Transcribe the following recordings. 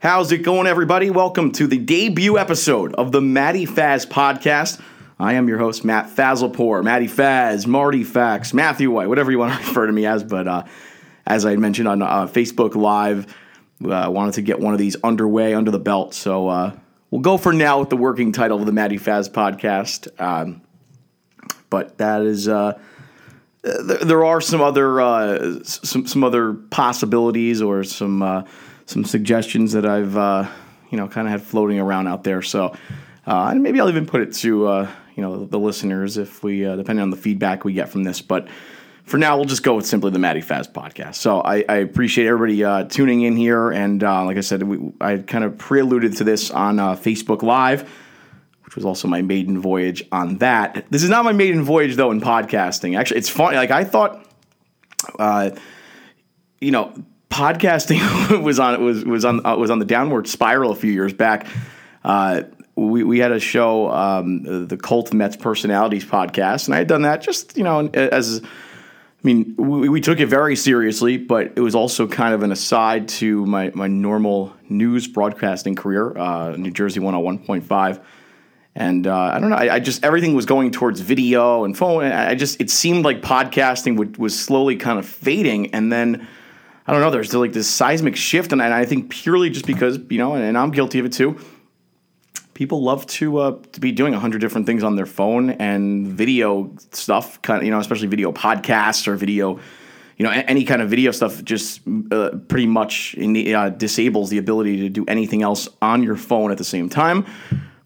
How's it going, everybody? Welcome to the debut episode of the Matty Faz podcast. I am your host, Matt Fazlpour, Matty Faz, Marty Fax, Matthew White, whatever you want to refer to me as. But uh, as I mentioned on uh, Facebook Live, I uh, wanted to get one of these underway, under the belt. So uh, we'll go for now with the working title of the Matty Faz podcast. Um, but that is. Uh, there are some other uh, some some other possibilities or some uh, some suggestions that I've uh, you know kind of had floating around out there. So uh, and maybe I'll even put it to uh, you know the listeners if we uh, depending on the feedback we get from this. But for now, we'll just go with simply the Matty Faz podcast. So I, I appreciate everybody tuning in here, and like I said, we, I kind of pre-alluded to this on Facebook Live which was also my maiden voyage on that. This is not my maiden voyage though in podcasting. Actually, it's funny. Like I thought, uh, you know, podcasting was on was was on uh, was on the downward spiral a few years back. Uh, we, we had a show, um, the Cult Mets Personalities podcast, and I had done that just you know as. I mean, we, we, took it very seriously, but it was also kind of an aside to my, my normal news broadcasting career, uh, New Jersey 101.5. And uh, I don't know. I, I, just everything was going towards video and phone. I just it seemed like podcasting would, was slowly kind of fading. And then I don't know. There's like this seismic shift, and, I think purely just because you know, and, I'm guilty of it too. People love to uh, to be doing a hundred different things on their phone and video stuff. Kind of you know, especially video podcasts or video you know, any kind of video stuff just uh, pretty much in, uh, disables the ability to do anything else on your phone at the same time.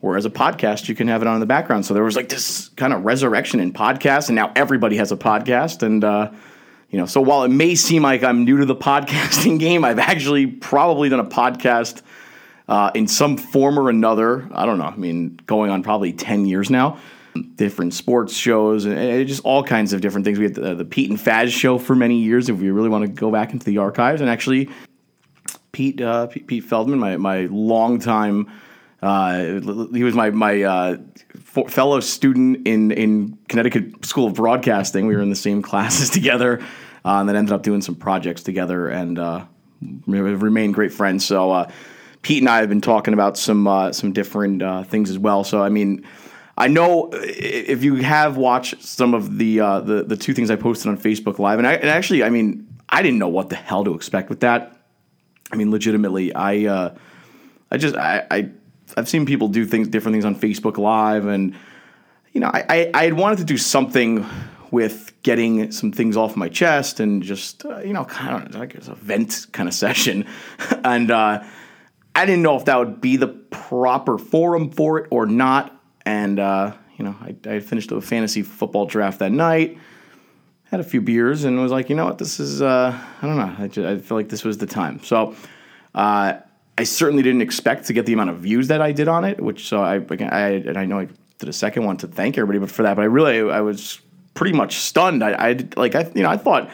Whereas a podcast, you can have it on in the background. So there was like this kind of resurrection in podcasts, and now everybody has a podcast. And, uh, you know, so while it may seem like I'm new to the podcasting game, I've actually probably done a podcast uh, in some form or another. I don't know. I mean, going on probably 10 years now. Different sports shows and just all kinds of different things. We had the, the Pete and Faz show for many years. If we really want to go back into the archives, and actually, Pete uh, Pete, Pete Feldman, my my longtime uh, he was my my uh, fellow student in in Connecticut School of Broadcasting. We were in the same classes together, uh, and then ended up doing some projects together, and uh, remained great friends. So uh, Pete and I have been talking about some uh, some different things as well. So I mean. I know if you have watched some of the the the two things I posted on Facebook Live, and, I, and actually, I mean, I didn't know what the hell to expect with that. I mean, legitimately, I I just I, I I've seen people do things, different things on Facebook Live, and you know, I, I, I had wanted to do something with getting some things off my chest and just uh, you know, kind of like it's a vent kind of session, and uh, I didn't know if that would be the proper forum for it or not, and uh, you know, I, I finished a fantasy football draft that night had a few beers and was like, you know what, this is, uh, I don't know, I, just, I feel like this was the time. So, uh, I certainly didn't expect to get the amount of views that I did on it, which so I, I and I know I did a second one to thank everybody for that, but I really I was pretty much stunned. I, I like I you know I thought a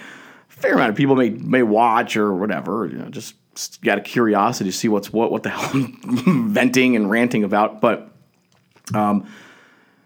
fair amount of people may may watch or whatever, you know, just got a curiosity to see what's what what the hell I'm venting and ranting about, but um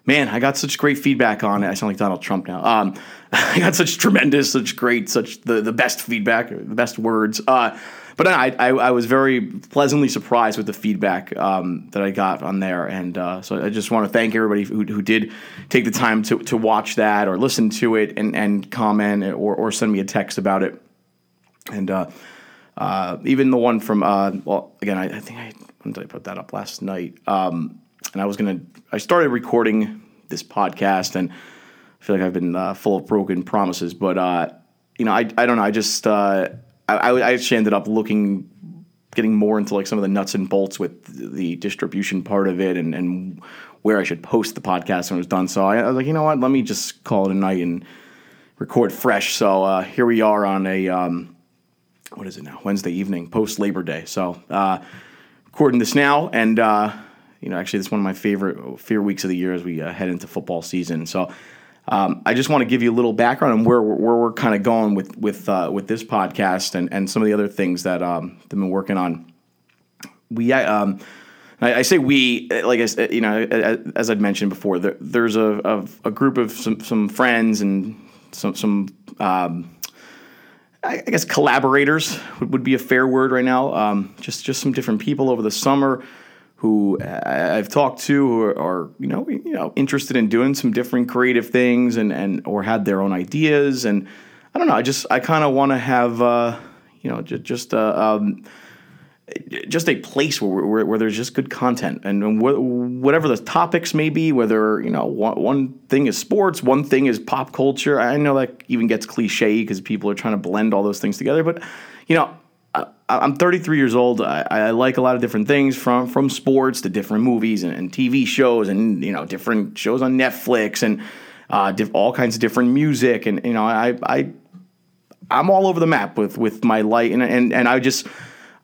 man, I got such great feedback on it. I sound like Donald Trump now. Um, I got such tremendous, such great, such the, the best feedback, the best words. Uh, but I, I, I, was very pleasantly surprised with the feedback um, that I got on there, and uh, so I just want to thank everybody who, who did take the time to, to watch that or listen to it and, and comment or, or send me a text about it, and uh, uh, even the one from uh, well again I, I, think I when did I put that up? Last night, um, and I was gonna I started recording this podcast and I feel like I've been uh, full of broken promises, but uh, you know I I don't know I just I, I actually ended up looking getting more into like some of the nuts and bolts with the distribution part of it and, and where I should post the podcast when it was done. So I, I was like, you know what, let me just call it a night and record fresh. So uh, here we are on a um, what is it now? Wednesday evening, post Labor Day. So uh, recording this now, and uh, you know, actually, it's one of my favorite favorite weeks of the year as we uh, head into football season. So um, I just want to give you a little background on where, where we're kind of going with with uh, with this podcast and, and some of the other things that um, I've been working on. We, um, I, say we, like I, you know, as I'd mentioned before, there, there's a, a, a, group of some, some friends and some some um, I guess collaborators would, would be a fair word right now. Um, just just some different people over the summer who I've talked to who are, are, you know you know interested in doing some different creative things and and or had their own ideas. And I don't know I just I kind of want to have uh, you know just just uh, um, just a place where, where, where, there's just good content. And wh- whatever the topics may be whether you know one, one thing is sports one thing is pop culture. I know that even gets cliche because people are trying to blend all those things together but you know I, am 33 years old I, I, like a lot of different things from from sports to different movies and, and tv shows and you know different shows on netflix and uh, diff- all kinds of different music and you know i i i'm all over the map with with my light and and, and i just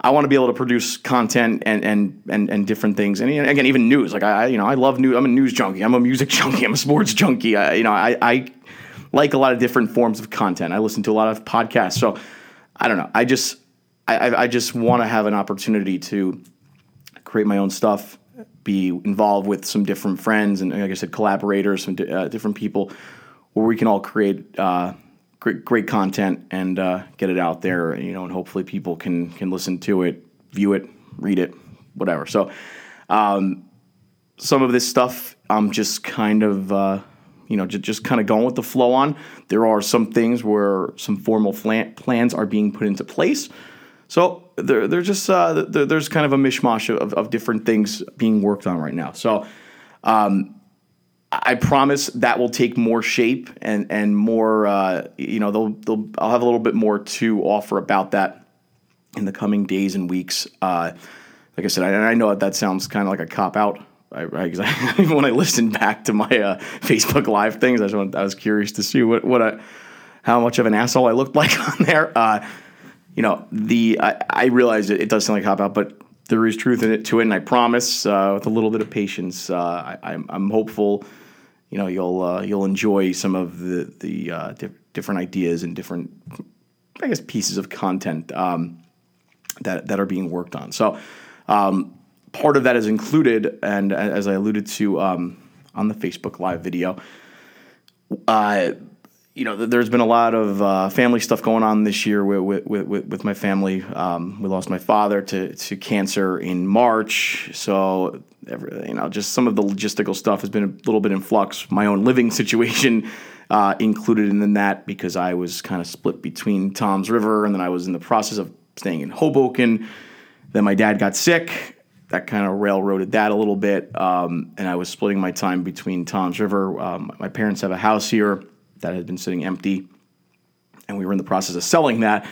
I want to be able to produce content and and and, and different things. And again, even news. Like I, you know, I love news. I'm a news junkie. I'm a music junkie. I'm a sports junkie. I, you know, I, I like a lot of different forms of content. I listen to a lot of podcasts. So I don't know. I just I, I just want to have an opportunity to create my own stuff, be involved with some different friends and, like I said, collaborators, some uh, different people, where we can all create. Uh, great, great content and uh, get it out there, you know, and hopefully people can can listen to it, view it, read it, whatever. So, um, some of this stuff I'm just kind of, uh, you know, just, just kind of going with the flow on. There are some things where some formal flan- plans are being put into place. So there, there's just uh, there, there's kind of a mishmash of, of different things being worked on right now. So. Um, I promise that will take more shape and and more. Uh, you know, they'll, they'll I'll have a little bit more to offer about that in the coming days and weeks. Uh, like I said, I, I know that sounds kind of like a cop out. I, I, when I listened back to my uh, Facebook Live things, I, wanted, I was curious to see what what a, how much of an asshole I looked like on there. You know, the I, I realize it, it does sound like cop out, but there is truth in it to it, and I promise, uh, with a little bit of patience, uh, I, I'm, I'm hopeful you know you'll uh, you'll enjoy some of the the uh, di- different ideas and different I guess pieces of content um, that that are being worked on. So um, part of that is included, and as I alluded to um, on the Facebook Live video. Uh, you know, there's been a lot of uh, family stuff going on this year with with, with, with my family. Um, we lost my father to to cancer in March, so every, you know, just some of the logistical stuff has been a little bit in flux. My own living situation uh, included in that because I was kind of split between Toms River, and then I was in the process of staying in Hoboken. Then my dad got sick. That kind of railroaded that a little bit, um, and I was splitting my time between Toms River. Um, my parents have a house here that had been sitting empty, and we were in the process of selling that.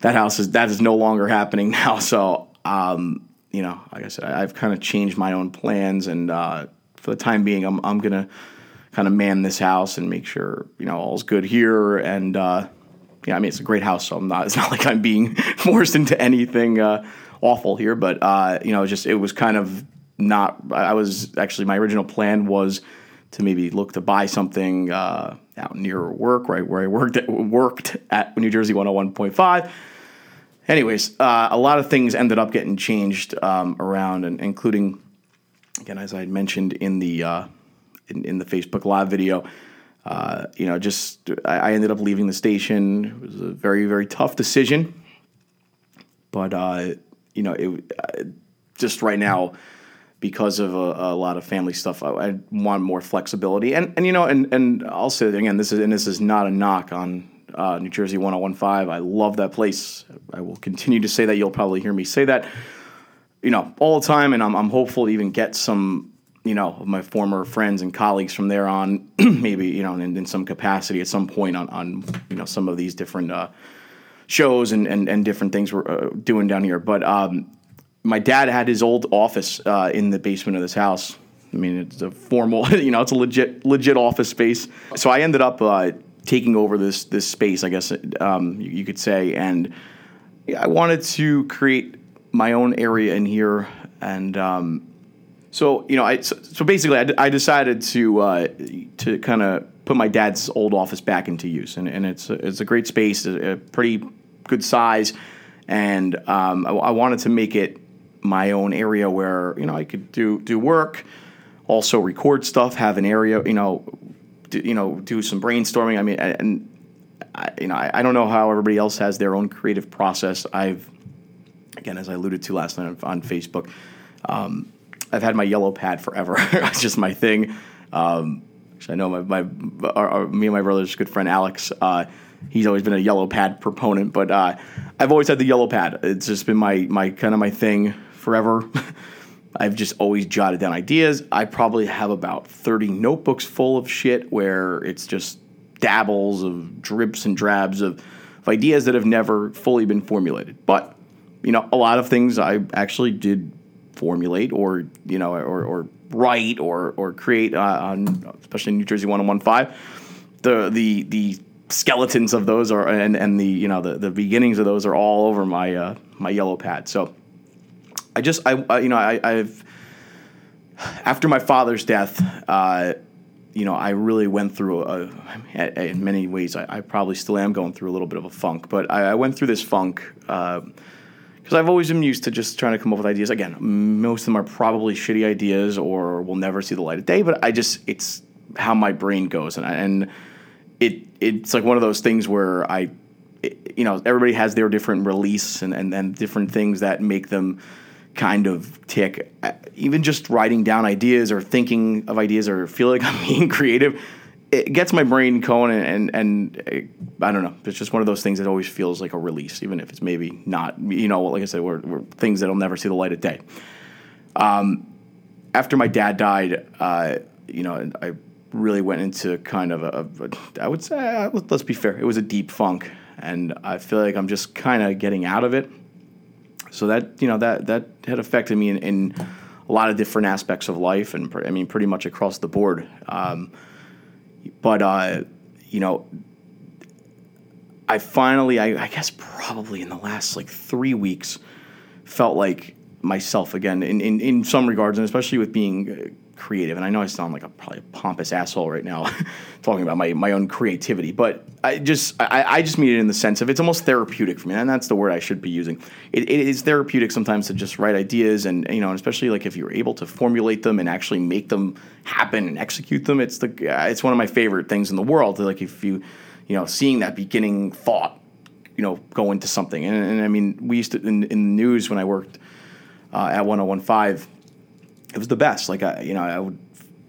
That house is that is no longer happening now. So, um, you know, like I said, I've kind of changed my own plans, and uh, for the time being, I'm I'm gonna kind of man this house and make sure you know all's good here. And uh, yeah, I mean it's a great house, so I'm not. It's not like I'm being forced into anything uh, awful here, but uh, you know, just it was kind of not. I was actually my original plan was to maybe look to buy something uh, out near work, right where I worked at, worked at New Jersey 101.5. Anyways, uh, a lot of things ended up getting changed um, around, and including again as I had mentioned in the uh, in, in, the Facebook Live video. Uh, you know, just I, I, ended up leaving the station. It was a very very tough decision, but uh, you know, it uh, just right now because of a, a, lot of family stuff. I, I, want more flexibility, and and you know, and and I'll say again, this is and this is not a knock on uh, New Jersey 1015. I love that place. I will continue to say that. You'll probably hear me say that, you know, all the time, and I'm I'm hopeful to even get some. You know, of my former friends and colleagues from there on, maybe you know, in, in, some capacity at some point on, on you know some of these different uh, shows and, and, and different things we're uh, doing down here. But um, my dad had his old office uh, in the basement of this house. I mean, it's a formal, you know, it's a legit legit office space. So I ended up uh, taking over this this space, I guess um, you, you, could say, and I wanted to create my own area in here, and um, so you know, I so, so basically I, d- I decided to uh, to kind of put my dad's old office back into use, and, and it's a, it's a great space, a, a pretty good size, and um, I, I wanted to make it my own area where you know I could do do work, also record stuff, have an area, you know, do, you know, do some brainstorming. I mean, and I, you know, I, I, don't know how everybody else has their own creative process. I've, again, as I alluded to last night on Facebook, um, I've had my yellow pad forever. it's just my thing. Um, I know my, my our, our, me and my brother's good friend Alex. Uh, he's always been a yellow pad proponent, but uh, I've always had the yellow pad. It's just been my my kind of my thing forever. I've just always jotted down ideas. I probably have about 30 notebooks full of shit where it's just dabbles of drips and drabs of, of ideas that have never fully been formulated. But, you know, a lot of things I actually did formulate or, you know, or, or write or, or create uh, on, especially New Jersey 1015. The, the, the skeletons of those are, and, and the, you know, the, the beginnings of those are all over my, uh, my yellow pad. So, I just I, I you know I, I've after my father's death, uh, you know, I really went through a, a, in many ways. I, I, probably still am going through a little bit of a funk, but I, I went through this funk because uh, I've always been used to just trying to come up with ideas. Again, most of them are probably shitty ideas or will never see the light of day. But I just it's how my brain goes, and I, and it it's like one of those things where I, you know, everybody has their different release and, and and different things that make them kind of tick. Even just writing down ideas or thinking of ideas or feel like I'm being creative, it gets my brain going and, and, and I don't know. It's just one of those things that always feels like a release, even if it's maybe not, you know, like I said, we're, we're things that'll never see the light of day. Um, after my dad died, uh, you know, I really went into kind of a, a I would say, uh, let's be fair, it was a deep funk. And I feel like I'm just kind of getting out of it so that you know that that had affected me in, in a lot of different aspects of life, and I mean pretty much across the board. Um, but uh, you know, I finally, I, I, guess probably in the last like three weeks, felt like myself again in, in, in some regards, and especially with being creative. And I know I sound like a probably a pompous asshole right now, talking about my, my own creativity, but I just I, I just mean it in the sense of it's almost therapeutic for me, and that's the word I should be using. It, it is therapeutic sometimes to just write ideas, and you know, especially like if you're able to formulate them and actually make them happen and execute them. It's the it's one of my favorite things in the world. Like if you you know seeing that beginning thought you know go into something, and, and I mean we used to in, in the news when I worked uh, at 1015 it was the best. Like I, you know, I would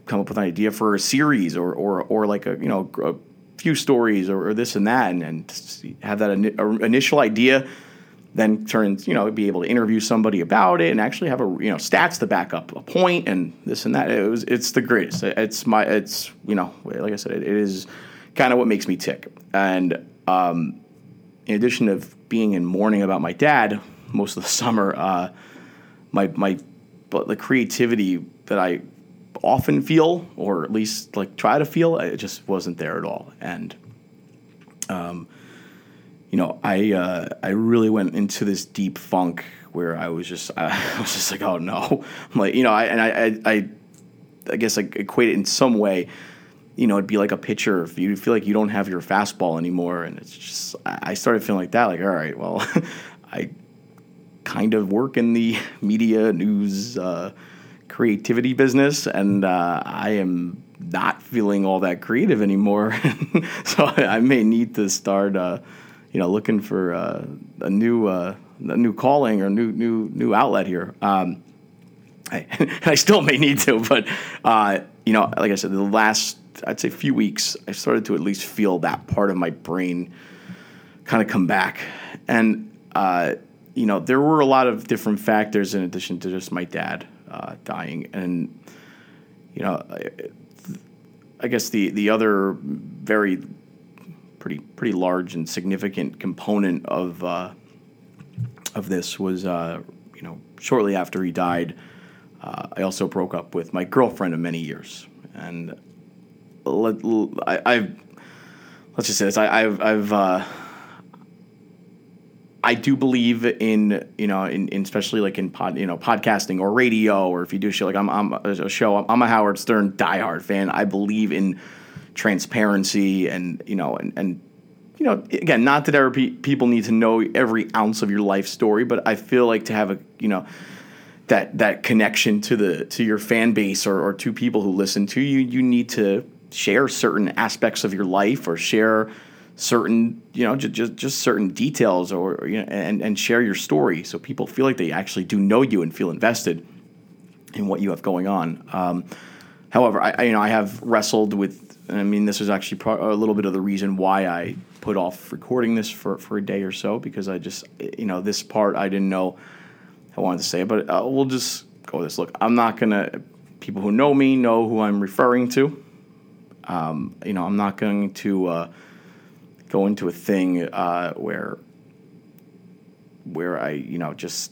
come up with an idea for a series or or or like a you know a few stories or, or this and that, and, and have that in, initial idea. Then turns, you know, be able to interview somebody about it and actually have a you know stats to back up a point and this and that. It was it's the greatest. It's my it's you know like I said, it, it is kind of what makes me tick. And um, in addition to being in mourning about my dad most of the summer, uh, my my but the creativity that I often feel, or at least like try to feel, it just wasn't there at all. And, um, you know, I uh, I really went into this deep funk where I was just I was just like, oh no, I'm like you know, I and I I, I, guess I equate it in some way. You know, it'd be like a pitcher if you feel like you don't have your fastball anymore, and it's just I started feeling like that. Like, all right, well, I kind of work in the media news uh, creativity business, and uh, I am not feeling all that creative anymore. so I, I, may need to start, uh, you know, looking for uh, a new uh, a new calling or new new new outlet here. Um, I, I still may need to, but uh, you know, like I said, the last I'd say few weeks, I started to at least feel that part of my brain kind of come back, and you know, there were a lot of different factors in addition to just my dad uh, dying, and you know, I, guess the the other very pretty pretty large and significant component of uh, of this was uh, you know shortly after he died, uh, I also broke up with my girlfriend of many years, and let, I, I've let's just say this I, I've I've uh, I do believe in you know in, in, especially like in pod you know podcasting or radio or if you do show like I'm, I'm a show I'm a Howard Stern diehard fan. I believe in transparency and you know and and you know again not that every people need to know every ounce of your life story, but I feel like to have a you know that that connection to the to your fan base or, or to people who listen to you, you need to share certain aspects of your life or share certain you know just just, just certain details or, you know and and share your story so people feel like they actually do know you and feel invested in what you have going on. Um, however, I, I, you know I have wrestled with. I mean, this was actually pro- a little bit of the reason why I put off recording this for, for a day or so because I just you know this part I didn't know I wanted to say, but uh, we'll just go with this. Look, I'm not gonna. People who know me know who I'm referring to. Um, you know, I'm not going to uh, go into a thing uh, where where I you know just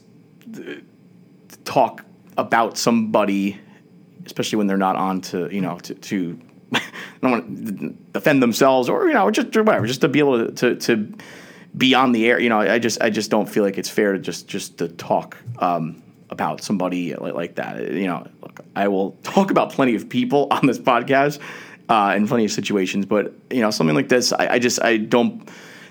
uh, talk about somebody, especially when they're not on to you know to, to I don't want to defend themselves or you know just or whatever, just to be able to, to, to be on the air. You know, I just I just don't feel like it's fair to just just to talk um, about somebody like, like, that. You know, look, I will talk about plenty of people on this podcast uh, in plenty of situations, but you know, something like this, I, I just I don't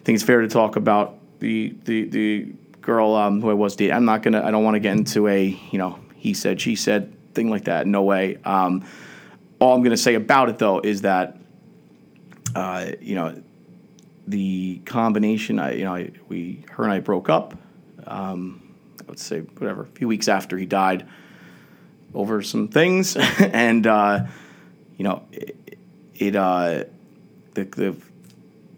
think it's fair to talk about the the the girl um, who I was dating. I'm not gonna. I don't want to get into a you know he said she said thing like that. No way. Um, all I'm gonna say about it though is that uh, you know the combination. I you know I, we her and I broke up. Um, I would say whatever a few weeks after he died over some things, and uh, you know it, it uh, the, the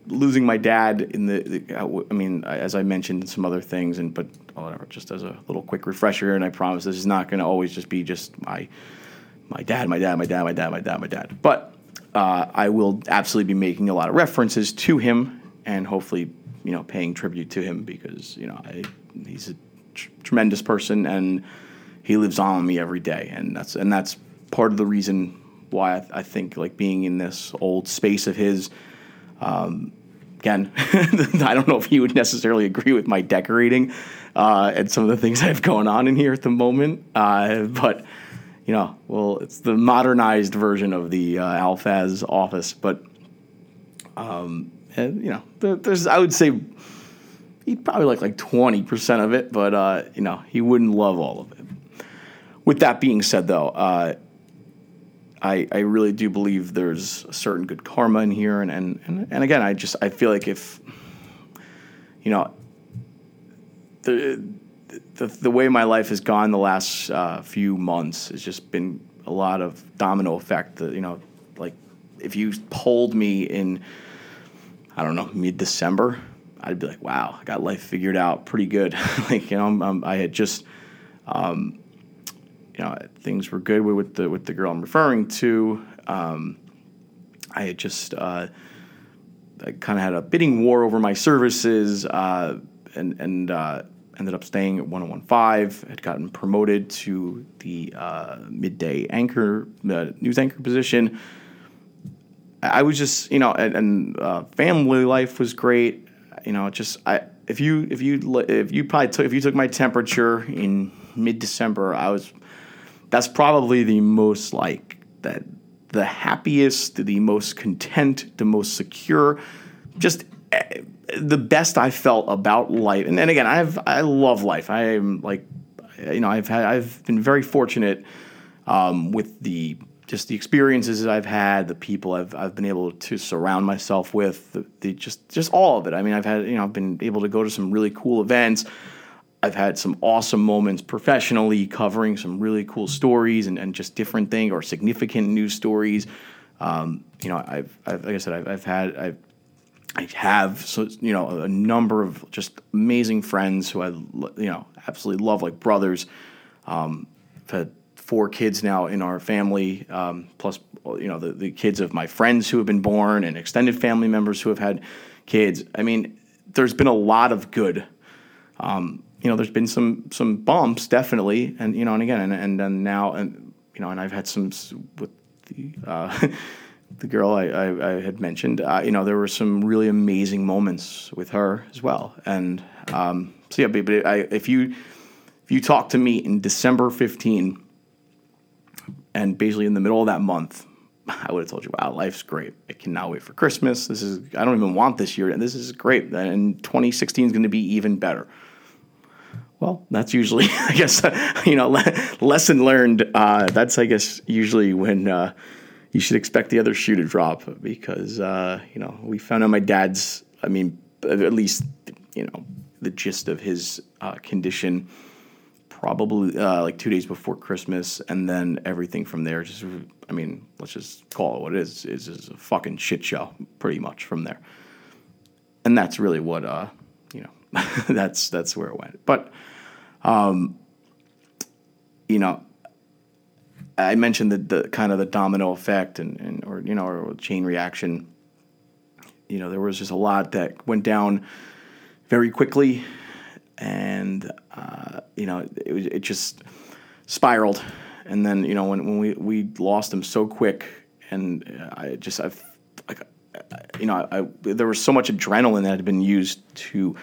losing my dad in the, the, I mean, as I mentioned, some other things, and but whatever, just as a little quick refresher, and I promise this is not going to always just be just my my dad, my dad, my dad, my dad, my dad, my dad. But uh, I will absolutely be making a lot of references to him, and hopefully, you know, paying tribute to him because you know I, he's a tr- tremendous person, and he lives on me every day, and that's and that's part of the reason why I, I think like being in this old space of his. Um, again, I don't know if you would necessarily agree with my decorating uh, and some of the things I have going on in here at the moment, uh, but you know, well, it's the modernized version of the uh, Alfaz office, but um, and, you know, there's I would say he'd probably like like twenty percent of it, but uh, you know, he wouldn't love all of it. With that being said, though, uh, I, I really do believe there's a certain good karma in here, and, and, and, and again, I just I feel like if you know the the, the way my life has gone the last uh, few months has just been a lot of domino effect. That you know, like if you polled me in I don't know mid December, I'd be like, wow, I got life figured out pretty good. like you know, I'm, I'm, i had just um, you know things were good with the with the girl I'm referring to. Um, I had just uh, I kind of had a bidding war over my services, uh, and and uh, ended up staying at 1015. Had gotten promoted to the uh, midday anchor news anchor position. I was just you know, and, and uh, family life was great. You know, just I if you if you if you probably took if you took my temperature in mid December, I was that's probably the most like that the happiest, the most content, the most secure, just eh, the best I felt about life. And, and again, I've I love life. I am like, you know, I've had I've been very fortunate um, with the just the experiences I've had, the people I've I've been able to surround myself with, the, the just just all of it. I mean, I've had you know I've been able to go to some really cool events. I've had some awesome moments professionally covering some really cool stories and, and just different things or significant news stories. Um, you know, I've, I've, like I said, I've, I've had, I've, I have, so, you know, a number of just amazing friends who I, you know, absolutely love like brothers. Um, I've had four kids now in our family, um, plus, you know, the, the kids of my friends who have been born and extended family members who have had kids. I mean, there's been a lot of good. Um, you know, there's been some some bumps definitely, and you know, and again, and and then now, and you know, and I've had some with the uh, the girl I, I, I had mentioned. Uh, you know, there were some really amazing moments with her as well, and um, so yeah. But, but I, if you if you talk to me in December 15, and basically in the middle of that month, I would have told you, "Wow, life's great. I cannot wait for Christmas. This is I don't even want this year, and this is great. And 2016 is going to be even better." Well, that's usually, I guess, you know, lesson learned. Uh, that's, I guess, usually when uh, you should expect the other shoe to drop because, uh, you know, we found out my dad's I mean, at least you know the gist of his uh, condition. Probably uh, like two days before Christmas, and then everything from there. Just, I mean, let's just call it what it is. Is a fucking shit show, pretty much from there. And that's really what uh. that's that's where it went. But, um, you know, I mentioned the, the kind of the domino effect and, and or you know or chain reaction. You know, there was just a lot that went down very quickly, and uh, you know it it just spiraled. And then you know when, when we, we lost him so quick, and I just I've like you know I, I, there was so much adrenaline that had been used to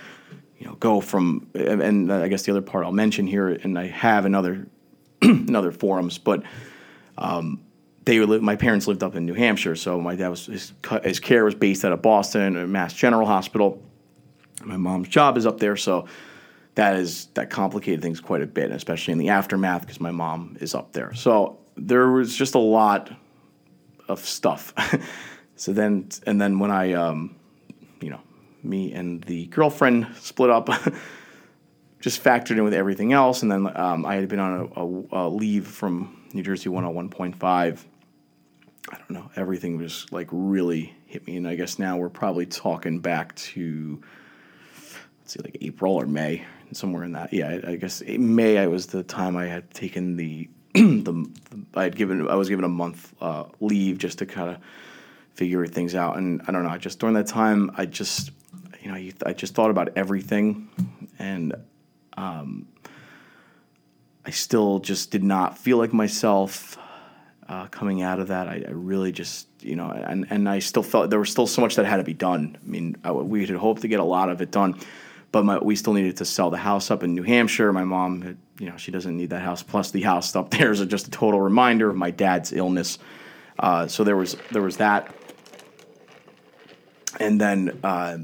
you know go from and I guess the other part I'll mention here, and I have another in other forums, but um, they lived, my parents lived up in New Hampshire, so my dad was his, his care was based out of Boston, Mass General Hospital. My mom's job is up there, so that is that complicated things quite a bit, especially in the aftermath because my mom is up there. So there was just a lot of stuff. so then, and then when I, um, you know, me and the girlfriend split up. just factored in with everything else. And then um, I had been on a, a, a, leave from New Jersey 101.5. I don't know. Everything was like really hit me. And I guess now we're probably talking back to, let's see, like April or May, somewhere in that. Yeah, I, I guess May I was the time I had taken the, the, the, I had given, I was given a month uh, leave just to kind of figure things out. And I don't know, I just during that time, I just, you know, I just thought about everything and um, I still just did not feel like myself uh, coming out of that. I, I, really just, you know, and, and I still felt there was still so much that had to be done. I mean, I, we had hoped to get a lot of it done, but my, we still needed to sell the house up in New Hampshire. My mom, had, you know, she doesn't need that house. Plus, the house up there is just a total reminder of my dad's illness. Uh, so there was there was that, and then. Uh,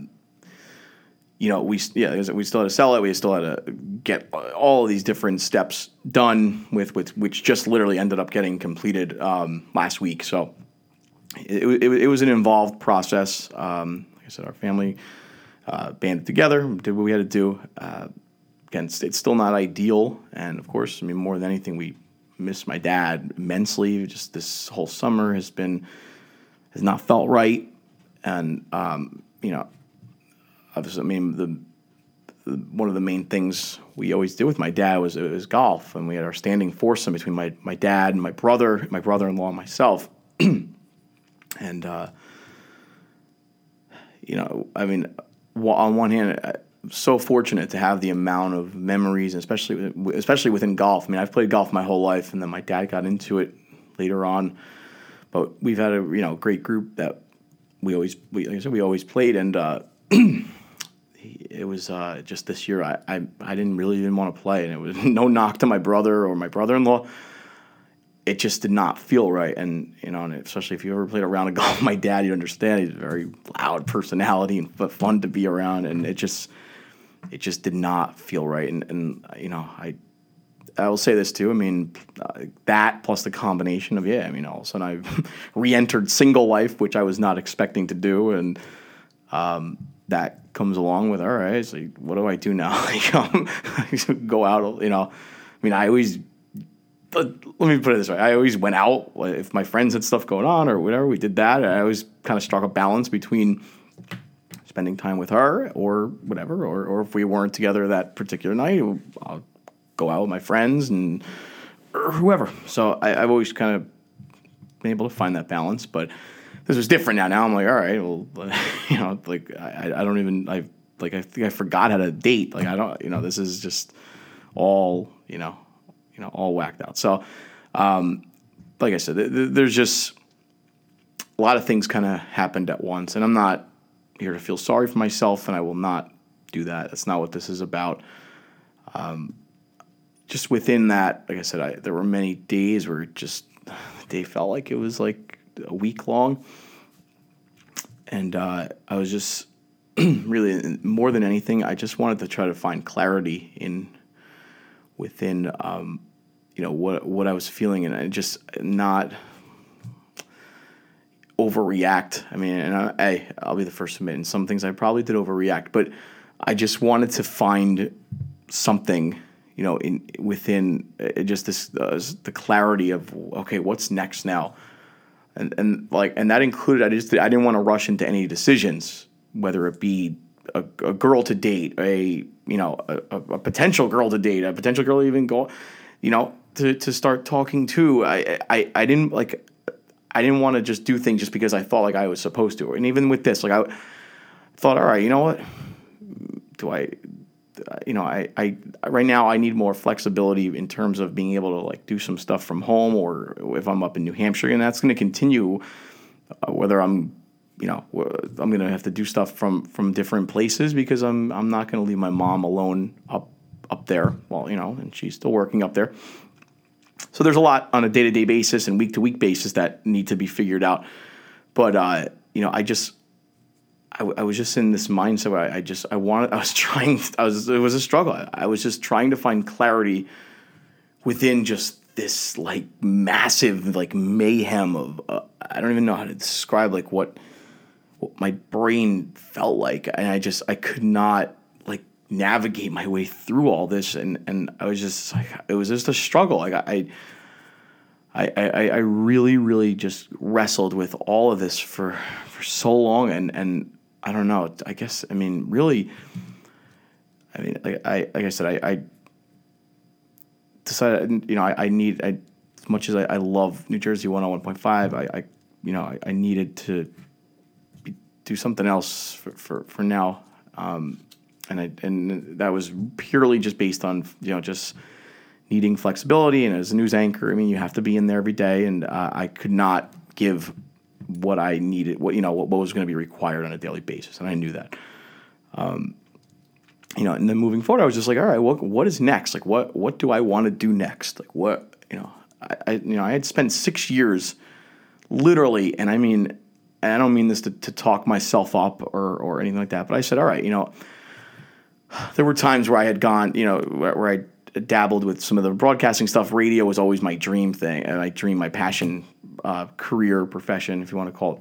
you know, we yeah, we still had to sell it. We still had to get all these different steps done with, with which just literally ended up getting completed um, last week. So it, it, it, was an involved process. Um, like I said, our family uh, banded together, did what we had to do. Uh, again, it's, it's, still not ideal, and of course, I mean, more than anything, we miss my dad immensely. Just this whole summer has been has not felt right, and um, you know obviously, I mean, the, the, one of the main things we always did with my dad was, was golf, and we had our standing foursome between my, my dad and my brother, my brother-in-law, and myself. and uh, you know, I mean, on one hand, I'm so fortunate to have the amount of memories, especially especially within golf. I mean, I've played golf my whole life, and then my dad got into it later on. But we've had a you know great group that we always we like I said we always played, and uh, it was uh, just this year I, I, I didn't really even want to play, and it was no knock to my brother or my brother in law. It just did not feel right, and you know, and especially if you ever played a round of golf, my dad, you understand he's a very loud personality and but fun to be around, and it just it just did not feel right, and and you know I I will say this too. I mean, uh, that plus the combination of yeah. I mean, all of a sudden I've re-entered single life, which I was not expecting to do, and um, that comes along with all right. It's like, what do I do now? like, um, go out. You know, I mean, I always. Let, let me put it this way: I always went out if my friends had stuff going on or whatever. We did that. I always kind of struck a balance between spending time with her or whatever, or or if we weren't together that particular night, I'll go out with my friends and whoever. So I, I've always kind of been able to find that balance, but this was different now. Now I'm like, all right, well, you know, like I, I don't even I like I think I forgot how to date. Like I don't, you know, this is just all you know, you know, all whacked out. So, um, like I said, th- th- there's just a lot of things kind of happened at once, and I'm not here to feel sorry for myself, and I will not do that. That's not what this is about. Um, just within that, like I said, I, there were many days where just the day felt like it was like a week long, and uh, I was just really more than anything, I just wanted to try to find clarity in within um, you know what what I was feeling, and I just not overreact. I mean, and I, I I'll be the first to admit, in some things I probably did overreact, but I just wanted to find something, you know, in within uh, just this uh, the clarity of okay, what's next now, and and like and that included I just I didn't want to rush into any decisions, whether it be a, a girl to date, a you know a, a, potential girl to date, a potential girl even go, you know, to, to start talking to. I, I I didn't like I didn't want to just do things just because I thought like I was supposed to. And even with this, like I thought, all right, you know what? Do I you know, I, I right now I need more flexibility in terms of being able to like do some stuff from home or if I'm up in New Hampshire and that's going to continue uh, whether I'm you know I'm going to have to do stuff from from different places because I'm I'm not going to leave my mom alone up up there well you know and she's still working up there. So there's a lot on a day-to-day basis and week-to-week basis that need to be figured out. But uh, you know I just I, I, was just in this mindset where I, I, just I wanted I was trying I was it was a struggle. I, I was just trying to find clarity within just this like massive like mayhem of uh, I don't even know how to describe like what what my brain felt like. And I just I could not like navigate my way through all this. And and I was just like it was just a struggle. Like I I, I, I really, really just wrestled with all of this for, for so long, and, and I don't know. I guess I mean really. I mean, like I like I said, I, I decided you know I, I need I, as much as I, I love New Jersey one hundred oh one point five. I, I you know I, I needed to be, do something else for for, for now, um, and I and that was purely just based on you know just needing flexibility and as a news anchor. I mean, you have to be in there every day, and uh, I could not give what I needed, what you know, what, what was going to be required on a daily basis, and I knew that. Um, you know, and then moving forward, I was just like, all right, what what is next? Like, what what do I want to do next? Like, what you know, I, I you know, I had spent six years, literally, and I mean, I don't mean this to, to talk myself up or or anything like that, but I said, all right, you know, there were times where I had gone, you know, where, where I dabbled with some of the broadcasting stuff. Radio was always my dream thing, and my dream, my passion uh, career, profession, if you want to call it.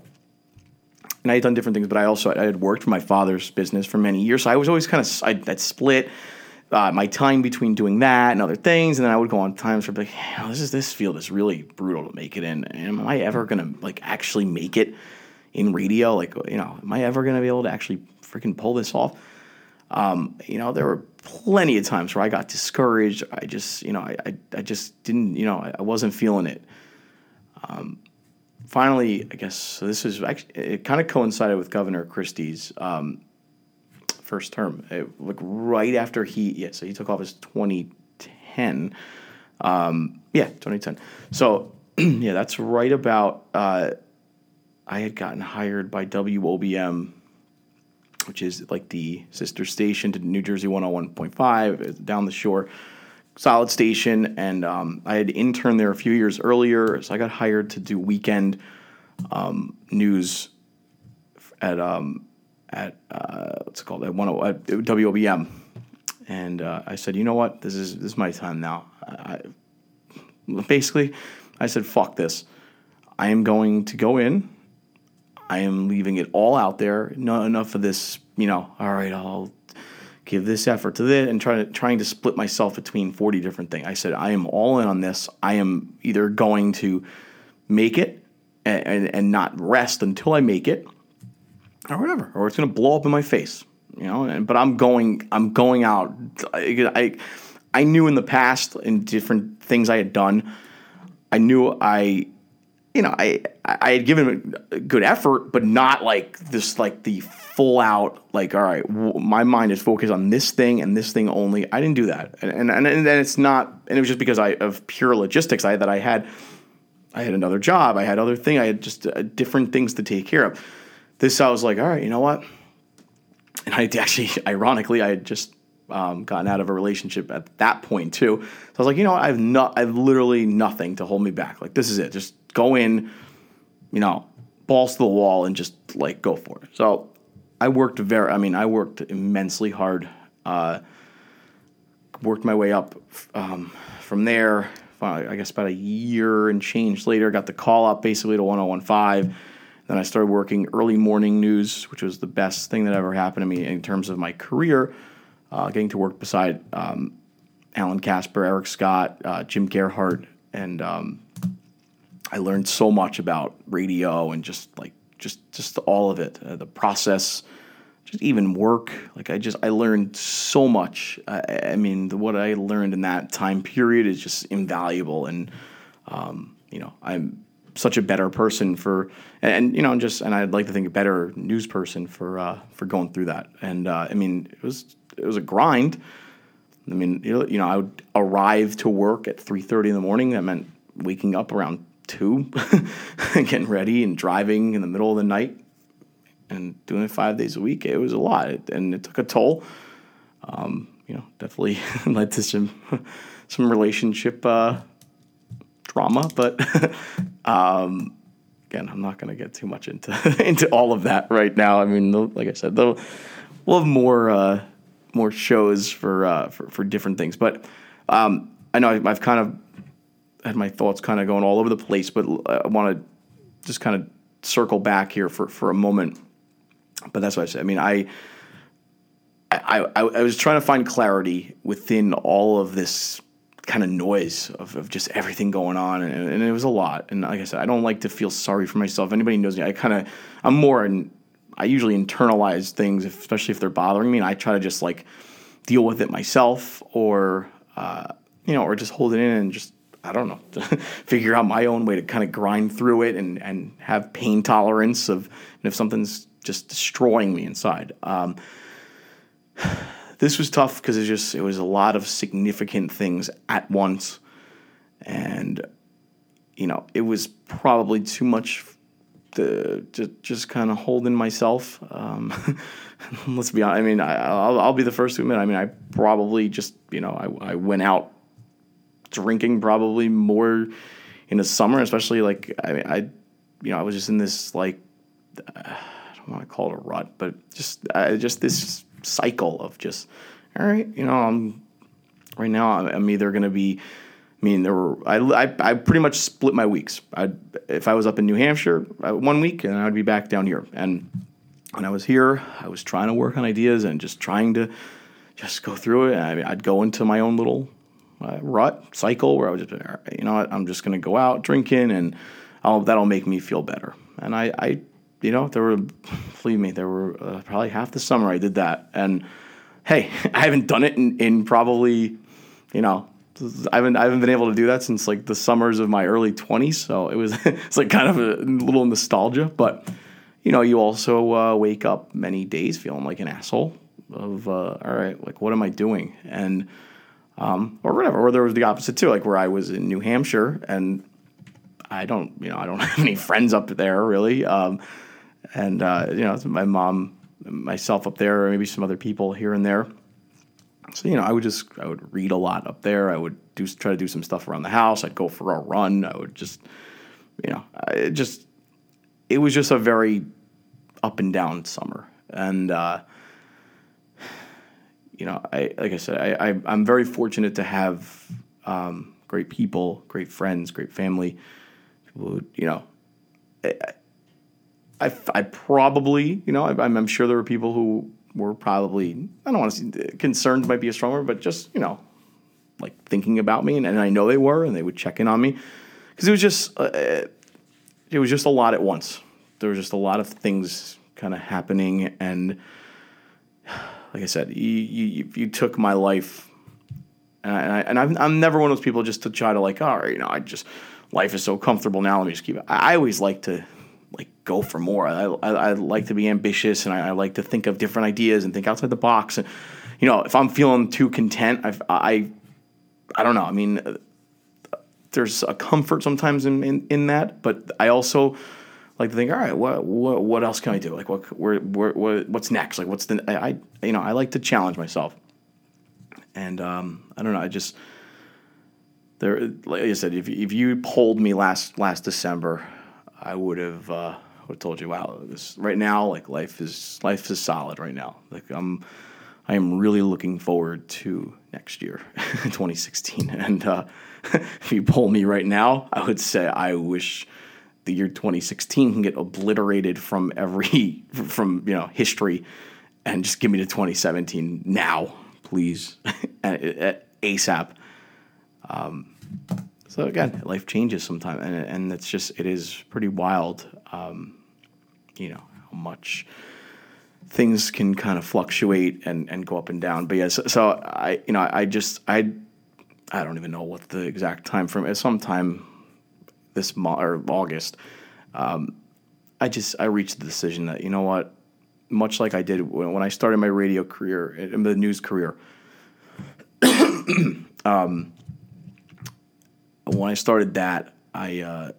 And I had done different things, but I also I had worked for my father's business for many years. So I was always kind of I, would split uh, my time between doing that and other things, and then I would go on times where I'd be like, hey, this is this field is really brutal to make it in. And am I ever gonna like actually make it in radio? Like, you know, am I ever gonna be able to actually freaking pull this off? Um, you know, there were plenty of times where I got discouraged. I just, you know, I, I, I just didn't, you know, I, I wasn't feeling it. Um, finally, I guess so this is actually it kind of coincided with Governor Christie's um, first term. It, like right after he, yeah, so he took office 2010. Um, yeah, 2010. So yeah, that's right about. Uh, I had gotten hired by WOBM, which is like the sister station to New Jersey 101.5 down the shore solid station, and um, I had interned there a few years earlier, so I got hired to do weekend um, news at um, at uh, what's it called at one oh, at WOBM, and uh, I said, you know what, this is this is my time now. I, basically, I said, fuck this. I am going to go in. I am leaving it all out there. Not enough of this, you know. All right, I'll give this effort to this and trying to trying to split myself between 40 different things. I said I am all in on this. I am either going to make it and, and, and not rest until I make it or whatever, or it's going to blow up in my face, you know, and, but I'm going I'm going out I, I I knew in the past in different things I had done I knew I you know, I I had given a good effort, but not like this, like the full out, like, all right, w- my mind is focused on this thing and this thing only. I didn't do that, and and and, and it's not, and it was just because I of pure logistics. I that I had, I had another job, I had other thing, I had just uh, different things to take care of. This I was like, all right, you know what? And I actually, ironically, I had just um, gotten out of a relationship at that point too. So I was like, you know, what? I've not, I've literally nothing to hold me back. Like this is it. Just go in, you know, balls to the wall and just like go for it. So I worked very, I mean, I worked immensely hard. Uh, worked my way up um, from there. I guess about a year and change later, got the call up basically to 1015. Then I started working early morning news, which was the best thing that ever happened to me in terms of my career. Uh, getting to work beside um, Alan Casper, Eric Scott, uh, Jim Gearhart, and um, I learned so much about radio and just like just just all of it, uh, the process, even work. Like I just I learned so much. I, I mean, the, what I learned in that time period is just invaluable, and um, you know I'm such a better person for and, and, you know just and I'd like to think a better news person for uh, for going through that. And uh, I mean, it was it was a grind. I mean, you know, I would arrive to work at three thirty in the morning. That meant waking up around two, getting ready and driving in the middle of the night and doing it five days a week. It was a lot, and it took a toll. Um, you know, definitely led to some some relationship uh, drama, but um, again, I'm not going to get too much into into all of that right now. I mean, like I said, we'll have more uh, more shows for, uh, for for different things, but um, I know I've kind of had my thoughts kind of going all over the place, but I want to just kind of circle back here for, for a moment. But that's what I said. I mean, I, I, I, I was trying to find clarity within all of this kind of noise of, of just everything going on, and, and, it was a lot. And like I said, I don't like to feel sorry for myself. Anybody knows me, I kind of, I'm more, I usually internalize things, especially if they're bothering me, and I try to just like deal with it myself, or uh, you know, or just hold it in and just I don't know, figure out my own way to kind of grind through it and, and have pain tolerance of if something's just destroying me inside. Um, this was tough because it just it was a lot of significant things at once, and you know it was probably too much to, to just kind of hold in myself. Um, let's be honest. I mean, I, will I'll be the first to admit. I mean, I probably just you know I, I went out drinking probably more in the summer, especially like I, I you know, I was just in this like uh, I want to call it a rut, but just uh, just this cycle of just all right, you know, I'm right now I'm either going to be I mean, there were I, I, I pretty much split my weeks. I if I was up in New Hampshire uh, one week, and I'd be back down here. And when I was here, I was trying to work on ideas and just trying to just go through it. I I'd go into my own little uh, rut cycle where I was just, you know, I'm just going to go out drinking and I'll, that'll make me feel better. And I, I, you know, there were, believe me, there were uh, probably half the summer I did that. And hey, I haven't done it in, in probably, you know, I haven't I haven't been able to do that since like the summers of my early 20s. So it was it's like kind of a little nostalgia, but you know, you also uh, wake up many days feeling like an asshole of uh, all right, like what am I doing? And um, or whatever. Or there was the opposite too, like where I was in New Hampshire and I don't, you know, I don't have any friends up there really. Um, and uh, you know, my mom, myself up there, or maybe some other people here and there. So you know, I would just I would read a lot up there. I would do try to do some stuff around the house. I'd go for a run. I would just, you know, it just it was just a very up and down summer, and uh, you know, I like I said, I, I am very fortunate to have um, great people, great friends, great family. People who, you know, I, I, I probably, you know, I, I'm, I'm sure there were people who were probably I don't want to say concerned might be a strong word, but just you know, like thinking about me, and, and I know they were, and they would check in on me because it was just uh, it was just a lot at once. There was just a lot of things kind of happening, and like I said, you, you, you took my life, and, I, and I'm, I'm never one of those people just to try to like, all right, you know, I just life is so comfortable now. Let me just keep it. I always like to like go for more. I, I, I like to be ambitious, and I, I, like to think of different ideas and think outside the box. And you know, if I'm feeling too content, I I I don't know. I mean, there's a comfort sometimes in, in, in that, but I also like to think, all right, what what what else can I do? Like, what where, where, what what's next? Like, what's the I you know I like to challenge myself, and um, I don't know. I just there, like I said, if if you polled me last last December, I would have uh, would have told you, wow, this right now, like life is life is solid right now. Like I'm, I am really looking forward to next year, 2016. And uh, if you poll me right now, I would say I wish the year 2016 can get obliterated from every from you know history, and just give me the 2017 now, please, ASAP. Um, so again, life changes sometimes, and and it's just it is pretty wild. Um, you know how much things can kind of fluctuate and, and go up and down. But yeah, so, so I you know I, just I I don't even know what the exact time frame is. Sometime this mo- or August, um, I just I reached the decision that you know what, much like I did when, when I started my radio career and the news career. um, when I started that, I, uh,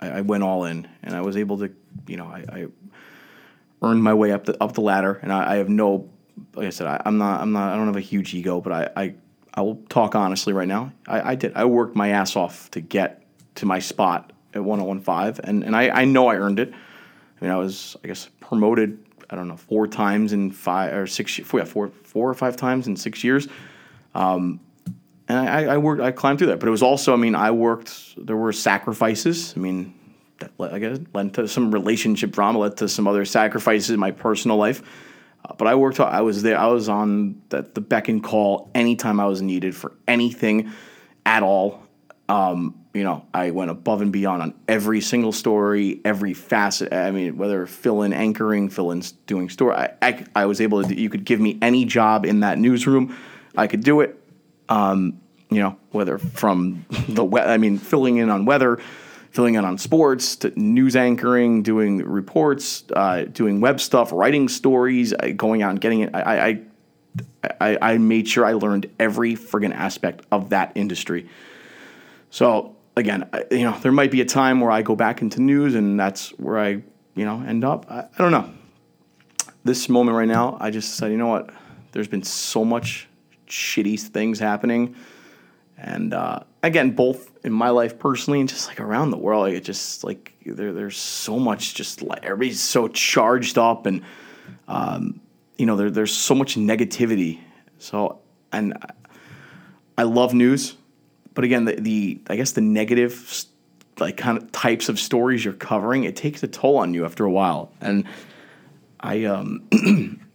I, I went all in, and I was able to, you know, I, I earned my way up the up the ladder, and I, I have no, like I said, I, am not, I'm not, I don't have a huge ego, but I, I, I will talk honestly right now. I, I did, I worked my ass off to get to my spot at 1015, and and I, I know I earned it. I mean, I was, I guess, promoted. I don't know, four times in five or six, four, yeah, four, four or five times in six years. Um, and I, I worked, I climbed through that. But it was also, I mean, I worked. There were sacrifices. I mean, that led, I guess led to some relationship drama, led to some other sacrifices in my personal life. Uh, but I worked. I was there. I was on the, the beck and call anytime I was needed for anything at all. Um, you know, I went above and beyond on every single story, every facet. I mean, whether fill in anchoring, fill in doing story. I, I, I was able to. You could give me any job in that newsroom, I could do it. Um, you know, whether from the I mean, filling in on weather, filling in on sports, to news anchoring, doing reports, uh, doing web stuff, writing stories, uh, going out and getting it. I, I I, I made sure I learned every friggin' aspect of that industry. So again, I, you know, there might be a time where I go back into news and that's where I, you know, end up. I, I don't know. This moment right now, I just said, you know what? There's been so much shitty things happening. And uh, again, both in my life personally and just like around the world, like it just like there, there's so much just like everybody's so charged up and, um, you know, there, there's so much negativity. So, and I love news, but again, the, the I guess the negative, like kind of types of stories you're covering, it takes a toll on you after a while. And I, um,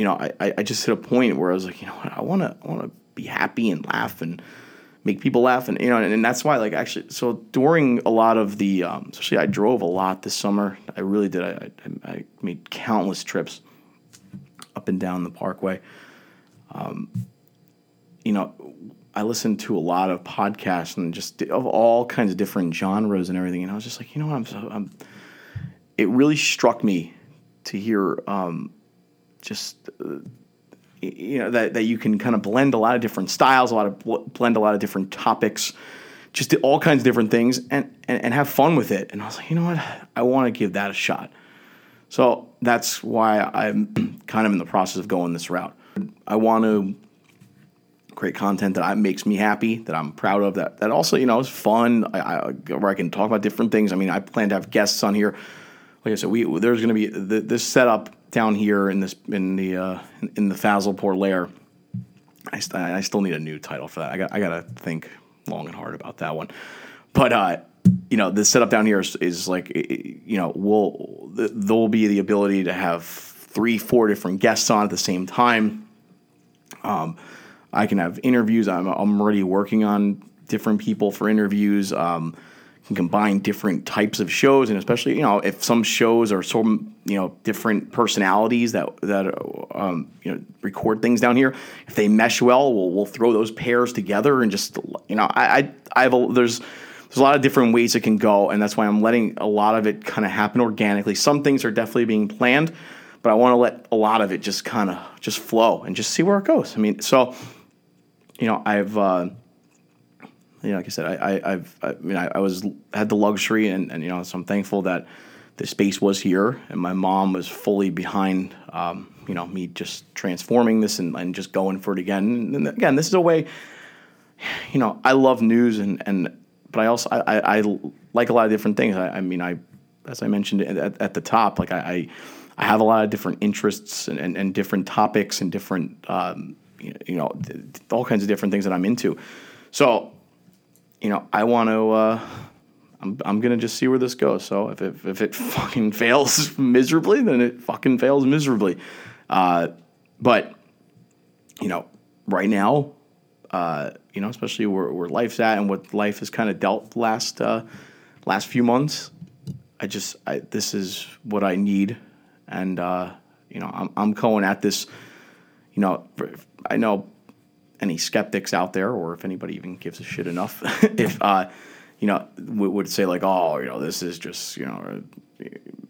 you know, I, I just hit a point where I was like, you know what, I want to, I want to be happy and laugh and make people laugh, and you know, and, and that's why, like, actually, so during a lot of the, um, especially I drove a lot this summer. I really did. I, I, I made countless trips up and down the Parkway. Um, you know, I listened to a lot of podcasts and just of all kinds of different genres and everything, and I was just like, you know what, I'm so, I'm, it really struck me to hear um, just uh, you know that, that you can kind of blend a lot of different styles, a lot of blend a lot of different topics, just all kinds of different things, and, and and have fun with it. And I was like, you know what, I want to give that a shot. So that's why I'm kind of in the process of going this route. I want to create content that makes me happy, that I'm proud of, that that also you know is fun, I, I, where I can talk about different things. I mean, I plan to have guests on here. Like I said, we there's going to be this setup down here in this in the uh, in the Fazlpour lair. I, st- I still need a new title for that. I got I got to think long and hard about that one. But uh, you know, the setup down here is, is like you know, we'll there will be the ability to have three, four different guests on at the same time. Um, I can have interviews. I'm I'm already working on different people for interviews. Um, can combine different types of shows, and especially you know if some shows are some you know different personalities that that um, you know record things down here. If they mesh well, we'll we'll throw those pairs together and just you know I I, I have a, there's there's a lot of different ways it can go, and that's why I'm letting a lot of it kind of happen organically. Some things are definitely being planned, but I want to let a lot of it just kind of just flow and just see where it goes. I mean, so you know I've. Uh, you know, like I said, I, I, have I mean, I, I, was had the luxury, and, and you know, so I'm thankful that the space was here, and my mom was fully behind, um, you know, me just transforming this and, and just going for it again. And again, this is a way, you know, I love news, and and but I also I, I, like a lot of different things. I, I mean, I as I mentioned at, at the top, like I, I have a lot of different interests and, and, and different topics and different um, you know all kinds of different things that I'm into. So you know, I want to, uh, I'm, I'm gonna just see where this goes. So if it, if it fucking fails miserably, then it fucking fails miserably. Uh, but you know, right now, uh, you know, especially where, where life's at and what life has kind of dealt last uh, last few months, I just I, this is what I need, and uh, you know, I'm I'm going at this. You know, I know any skeptics out there, or if anybody even gives a shit enough, if uh, you know, would, would say like, oh, you know, this is just you know,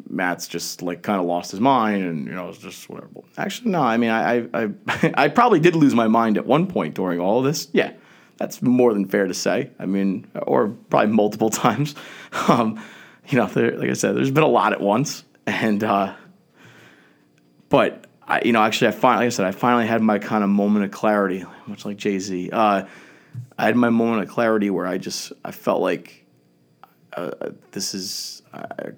Matt's just like kind of lost his mind, and you know, it's just whatever. Actually, no, I mean, I I I probably did lose my mind at one point during all of this. Yeah, that's more than fair to say. I mean, or probably multiple times. Um, you know, there, like I said, there's been a lot at once, and uh, but I, you know, actually, I finally, like I said, I finally had my kind of moment of clarity, much like Jay Z. Uh, I had my moment of clarity where I just I felt like uh, this is I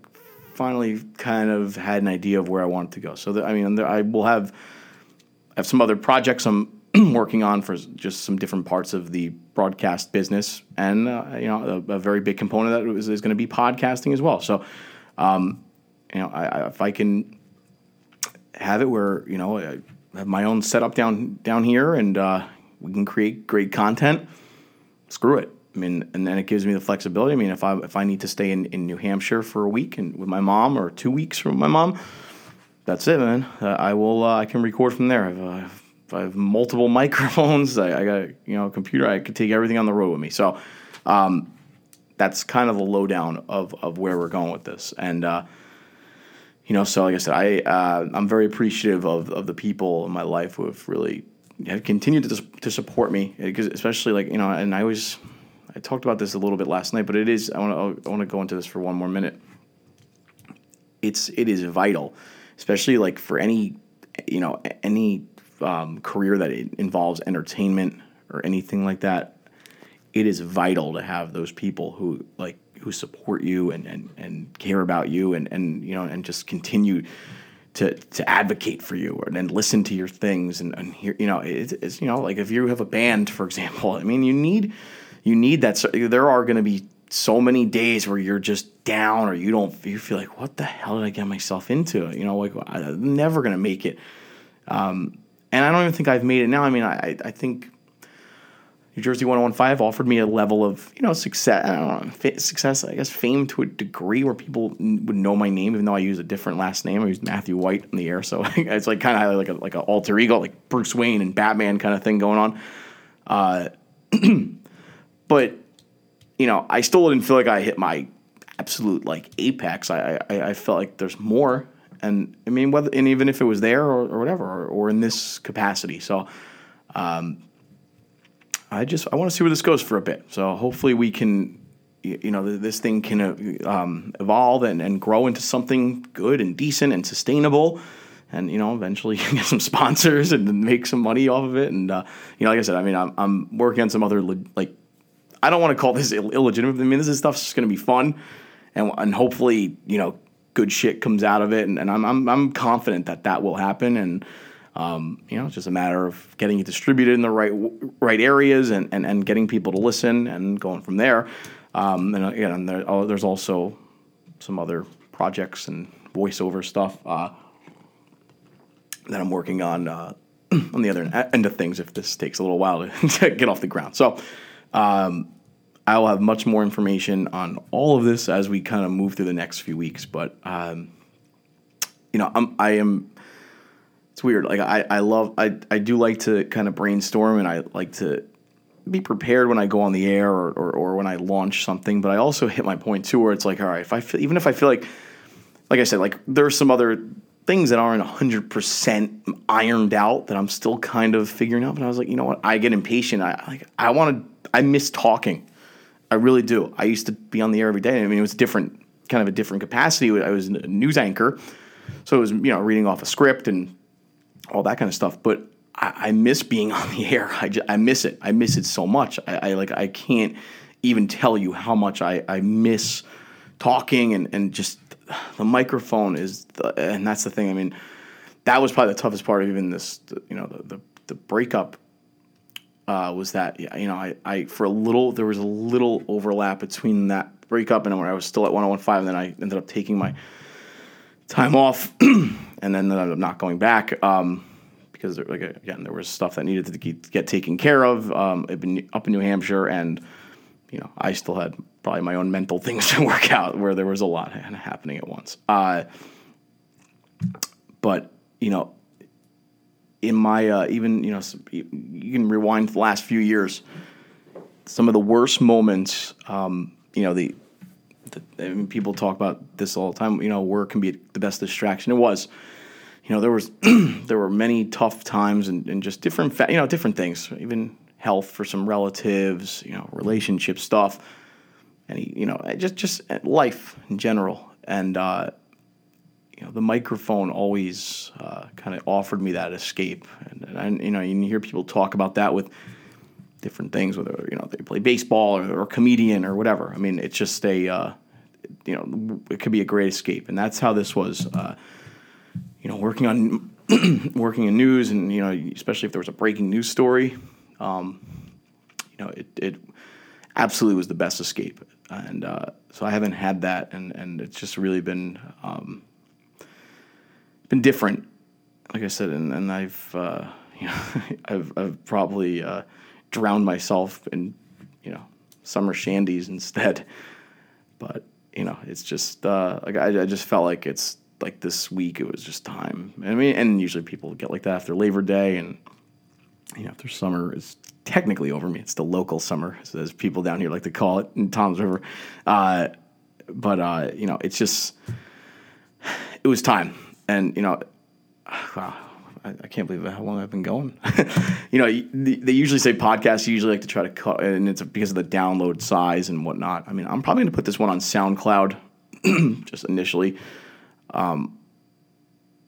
finally kind of had an idea of where I wanted to go. So I mean, there, I will have I have some other projects I'm working on for just some different parts of the broadcast business, and uh, you know, a, a, very big component of that is, is going to be podcasting as well. So, um, you know, I, I, if I can have it where you know I have my own setup down down here, and uh, we can create great content. Screw it. I mean, and then it gives me the flexibility. I mean, if I if I need to stay in, in New Hampshire for a week and with my mom, or two weeks from my mom, that's it, man. Uh, I will. Uh, I can record from there. I've, uh, I have multiple microphones. I, I, got you know a computer. I could take everything on the road with me. So um, that's kind of the lowdown of of where we're going with this. And uh, you know, so like I said, I uh, I'm very appreciative of of the people in my life who have really have continued to to support me, because especially like you know, and I always I talked about this a little bit last night, but it is I want to I want to go into this for one more minute. It's it is vital, especially like for any you know any um, career that involves entertainment or anything like that. It is vital to have those people who like who support you and, and, and care about you and, and you know and just continue to to advocate for you and then listen to your things and, and hear you know it's, it's you know like if you have a band for example I mean you need you need that there are going to be so many days where you're just down or you don't you feel like what the hell did I get myself into? You know like I'm never going to make it. Um, and I don't even think I've made it now. I mean I I think New Jersey 1015 offered me a level of, you know, success, I don't know, success, I guess fame to a degree where people would know my name, even though I use a different last name. I use Matthew White in the air. So it's like kind of like a, like an alter ego, like Bruce Wayne and Batman kind of thing going on. Uh, but, you know, I still didn't feel like I hit my absolute like apex. I, I, I felt like there's more. And I mean, whether, and even if it was there or, or whatever, or, or in this capacity. So, um, I just I want to see where this goes for a bit. So hopefully we can, you know, this thing can uh, um, evolve and, and grow into something good and decent and sustainable. And you know, eventually get some sponsors and make some money off of it. And uh, you know, like I said, I mean, I'm, I'm working on some other like I don't want to call this Ill- illegitimate. I mean, this is stuff's just going to be fun, and and hopefully, you know, good shit comes out of it. And, and I'm, I'm I'm confident that that will happen. And um, you know, it's just a matter of getting it distributed in the right right areas and, and, and getting people to listen and going from there. Um, and again, there, oh, there's also some other projects and voiceover stuff uh, that I'm working on uh, on the other end of things. If this takes a little while to, to get off the ground, so um, I will have much more information on all of this as we kind of move through the next few weeks. But um, you know, I'm, I am it's weird. Like I, I love I, I do like to kind of brainstorm and I like to be prepared when I go on the air or, or, or, when I launch something. But I also hit my point too where it's like, all right, if I feel, even if I feel like like I said, like there's some other things that aren't hundred percent ironed out that I'm still kind of figuring out. But I was like, you know what? I get impatient. I like I want to I miss talking. I really do. I used to be on the air every day. I mean, it was different, kind of a different capacity. I was a news anchor, so it was you know reading off a script and all that kind of stuff. But I, I miss being on the air. I, just, I miss it. I miss it so much. I, I, like I can't even tell you how much I, I miss talking and, and just the microphone is the, and that's the thing. I mean, that was probably the toughest part of even this. You know, the the, the breakup uh, was that you know I, I for a little there was a little overlap between that breakup, and when I was still at 101.5, and then I ended up taking my time off, and then ended up not going back. Um, because there, like again, there was stuff that needed to get, get taken care of um, up in New Hampshire, and you know, I still had probably my own mental things to work out where there was a lot happening at once. Uh, but you know, in my uh, even you know, you can rewind the last few years. Some of the worst moments, um, you know, the People talk about this all the time. You know, work can be the best distraction. It was you know, there was there were many tough times and, and just different, fa- you know, different things, even health for some relatives, you know, relationship stuff, and you know, just just life in general. And uh, you know, the microphone always uh, kind of offered me that escape. And, and I, you know, you hear people talk about that with different things, whether you know they play baseball or, or comedian or whatever. I mean, it's just a uh, you know, it could be a great escape, and that's how this was. Uh, you know, working on working in news, and you know, especially if there was a breaking news story, um, you know, it, it absolutely was the best escape. And uh, so I haven't had that, and and it's just really been um, been different. Like I said, and, and I've uh, you know I've I've probably uh, drowned myself in you know summer shandies instead. But you know, it's just uh, like I, I just felt like it's like this week it was just time. I mean, and usually people get like that after Labor Day and you know after summer is technically over me. It's the local summer, so as people down here like to call it in Toms River. Uh, but uh, you know, it's just it was time, and you know. I, I can't believe how long I've been going. you know, they usually say podcasts. You usually like to try to cut, and it's because of the download size and whatnot. I mean, I'm probably going to put this one on SoundCloud just initially. Um,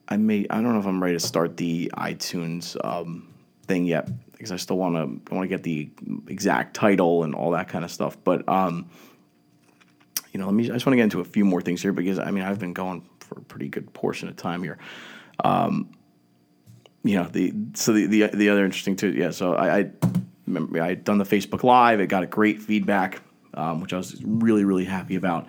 I may I don't know if I'm ready to start the iTunes um, thing yet because I still want to want to get the exact title and all that kind of stuff. But um, you know, let me. I just want to get into a few more things here because I mean I've been going for a pretty good portion of time here. Um, you know the so the, the the other interesting too. Yeah, so I, I remember I had done the Facebook Live. It got a great feedback, um, which I was really really happy about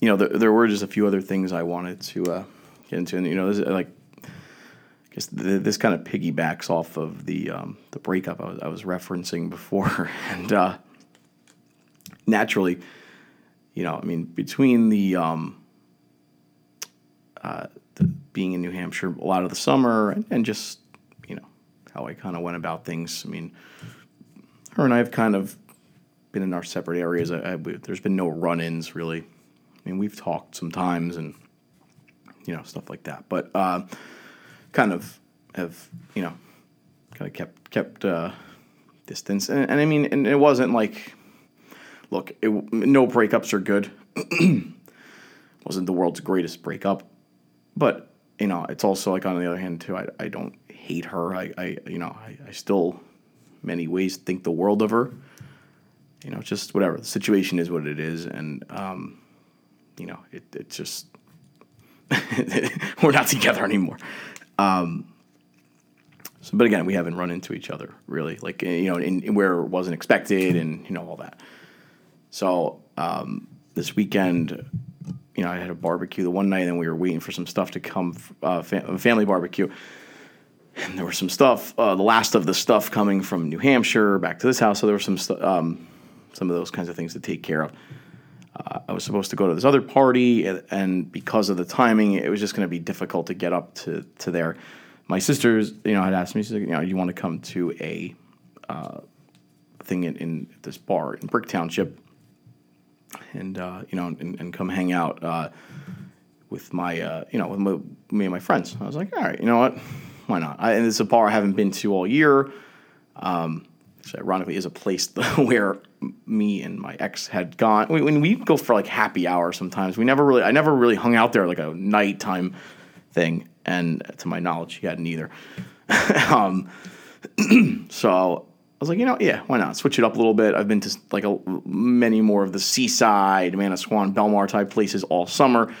you know, there, there were just a few other things I wanted to uh, get into, and you know, this, like I guess this kind of piggybacks off of the um, the breakup I was, I was referencing before, and uh, naturally, you know, I mean, between the, um, uh, the, being in New Hampshire a lot of the summer and, and just you know how I kind of went about things. I mean, her and I have kind of been in our separate areas. I, I, there's been no run-ins really I mean, we've talked sometimes and you know stuff like that, but uh, kind of have you know kind of kept kept uh, distance, and, and I mean, and it wasn't like look, it, no breakups are good. wasn't the world's greatest breakup, but you know, it's also like on the other hand too. I, I don't hate her. I, I you know I, I still many ways think the world of her. You know, just whatever the situation is, what it is, and um, you know, it, it just we're not together anymore. Um, so, but again, we haven't run into each other really, like you know, in, in where it wasn't expected, and you know all that. So um, this weekend, you know, I had a barbecue the one night, and we were waiting for some stuff to come, uh, fam- family barbecue. And there was some stuff, uh, the last of the stuff coming from New Hampshire back to this house. So there was some, um, some of those kinds of things to take care of uh, I was supposed to go to this other party, and because of the timing, it was just going to be difficult to get up to, to there. My sisters, you know, had asked me, you know, you want to come to a uh, thing in, in, this bar in Brick Township, and uh, you know, and, and, come hang out uh, with my, uh, you know, with my, me and my friends. I was like, all right, you know what, why not? I, and it's a bar I haven't been to all year. Um, which ironically is a place where me and my ex had gone. When we go for like happy hour sometimes, we never really, I never really hung out there like a nighttime thing. And to my knowledge, he hadn't either. um, so was like, you know, yeah, why not switch it up a little bit? I've been to like a, many more of the seaside, Manasquan, Belmar type places all summer.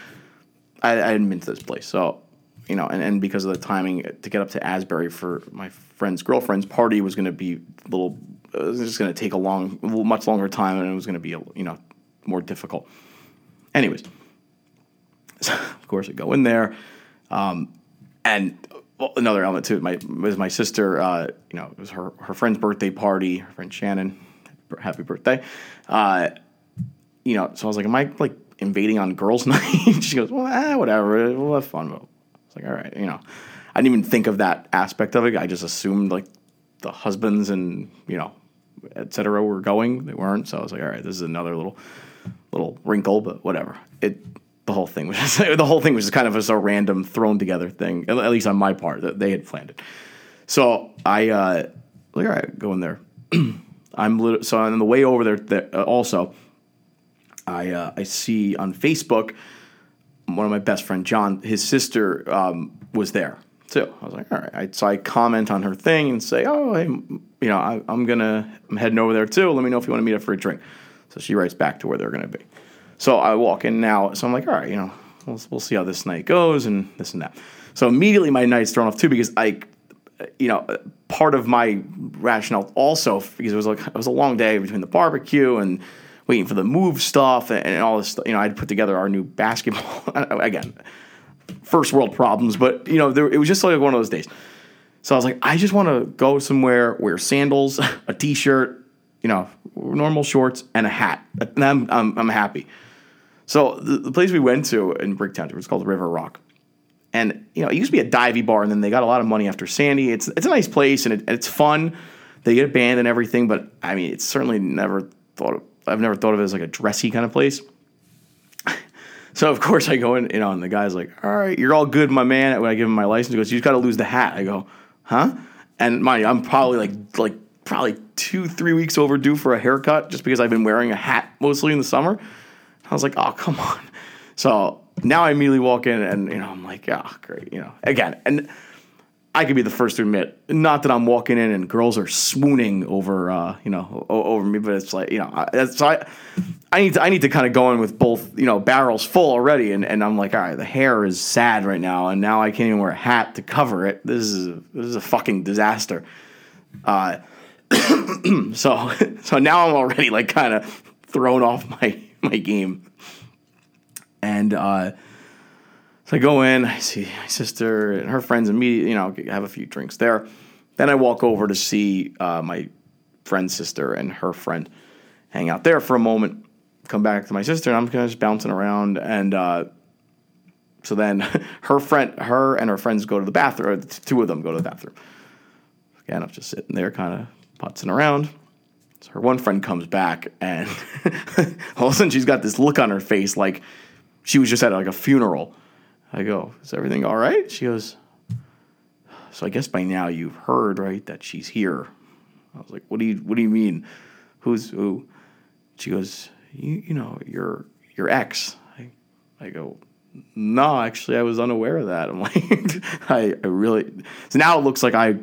I, I hadn't been to this place, so you know, and, and because of the timing to get up to Asbury for my friend's girlfriend's party was going to be a little, it was just going to take a long, much longer time, and it was going to be, you know, more difficult. Anyways, so of course I go in there, um, and well, another element too. My was my sister. Uh, you know, it was her her friend's birthday party. Her friend Shannon, happy birthday. Uh, you know, so I was like, am I like invading on girls' night? she goes, well, eh, whatever. We'll have fun. It's like, all right, you know, I didn't even think of that aspect of it. I just assumed like the husbands and you know, etc. were going. They weren't. So I was like, all right, this is another little little wrinkle, but whatever. It the whole thing was the whole thing was just kind of just a random thrown together thing. At least on my part, that they had planned it. So I uh, all right, go in there. I'm lit- so on the way over there. there uh, also, I uh, I see on Facebook one of my best friend John, his sister um, was there too. I was like, all right. I, so I comment on her thing and say, oh, hey, you know, I, am gonna I'm heading over there too. Let me know if you want to meet up for a drink. So she writes back to where they're gonna be. So I walk in now. So I'm like, all right, you know, we'll, we'll see how this night goes and this and that. So immediately my night's thrown off too because I, you know, part of my rationale also because it was like it was a long day between the barbecue and waiting for the move stuff and, and all this. You know, I'd put together our new basketball again, first world problems, but you know, there, it was just like one of those days. So I was like, I just want to go somewhere, wear sandals, a t-shirt, you know, normal shorts, and a hat, and I'm I'm, I'm happy. So the, the, place we went to in Bricktown, it was called River Rock. And you know, it used to be a divey bar, and then they got a lot of money after Sandy. It's it's a nice place, and, it, it's fun. They get a band and everything, but I mean, it's certainly never thought of, I've never thought of it as like a dressy kind of place. so of course I go in, you know, and the guy's like, "All right, you're all good, my man." When I give him my license, he goes, "You just got to lose the hat." I go, "Huh?" And mind you, I'm probably like like probably two three weeks overdue for a haircut just because I've been wearing a hat mostly in the summer. I was like, "Oh come on." So now I immediately walk in and you know I'm like, "Oh great," you know. Again, and I could be the first to admit, not that I'm walking in and girls are swooning over, uh, you know, over me, but it's like, you know, so I, I need to, I need to kind of go in with both, you know, barrels full already, and, and I'm like, all right, the hair is sad right now, and now I can't even wear a hat to cover it. This is a, this is a fucking disaster. Uh, so so now I'm already like kind of thrown off my my game, and. uh so I go in, I see my sister and her friends immediately, you know, have a few drinks there. Then I walk over to see uh, my friend's sister and her friend hang out there for a moment. Come back to my sister, and I'm kind of just bouncing around. And uh, so then her friend, her and her friends go to the bathroom. The two of them go to the bathroom. Again, I'm just sitting there, kind of putzing around. Her one friend comes back, and all of a sudden she's got this look on her face like she was just at like a funeral I go, Is everything all right? She goes, So I guess by now you've heard, right, that she's here. I was like, What do you what do you mean? Who's who? She goes, You you know, your your ex. I I go, no, actually, I was unaware of that. I'm like, I, I really. So now it looks like I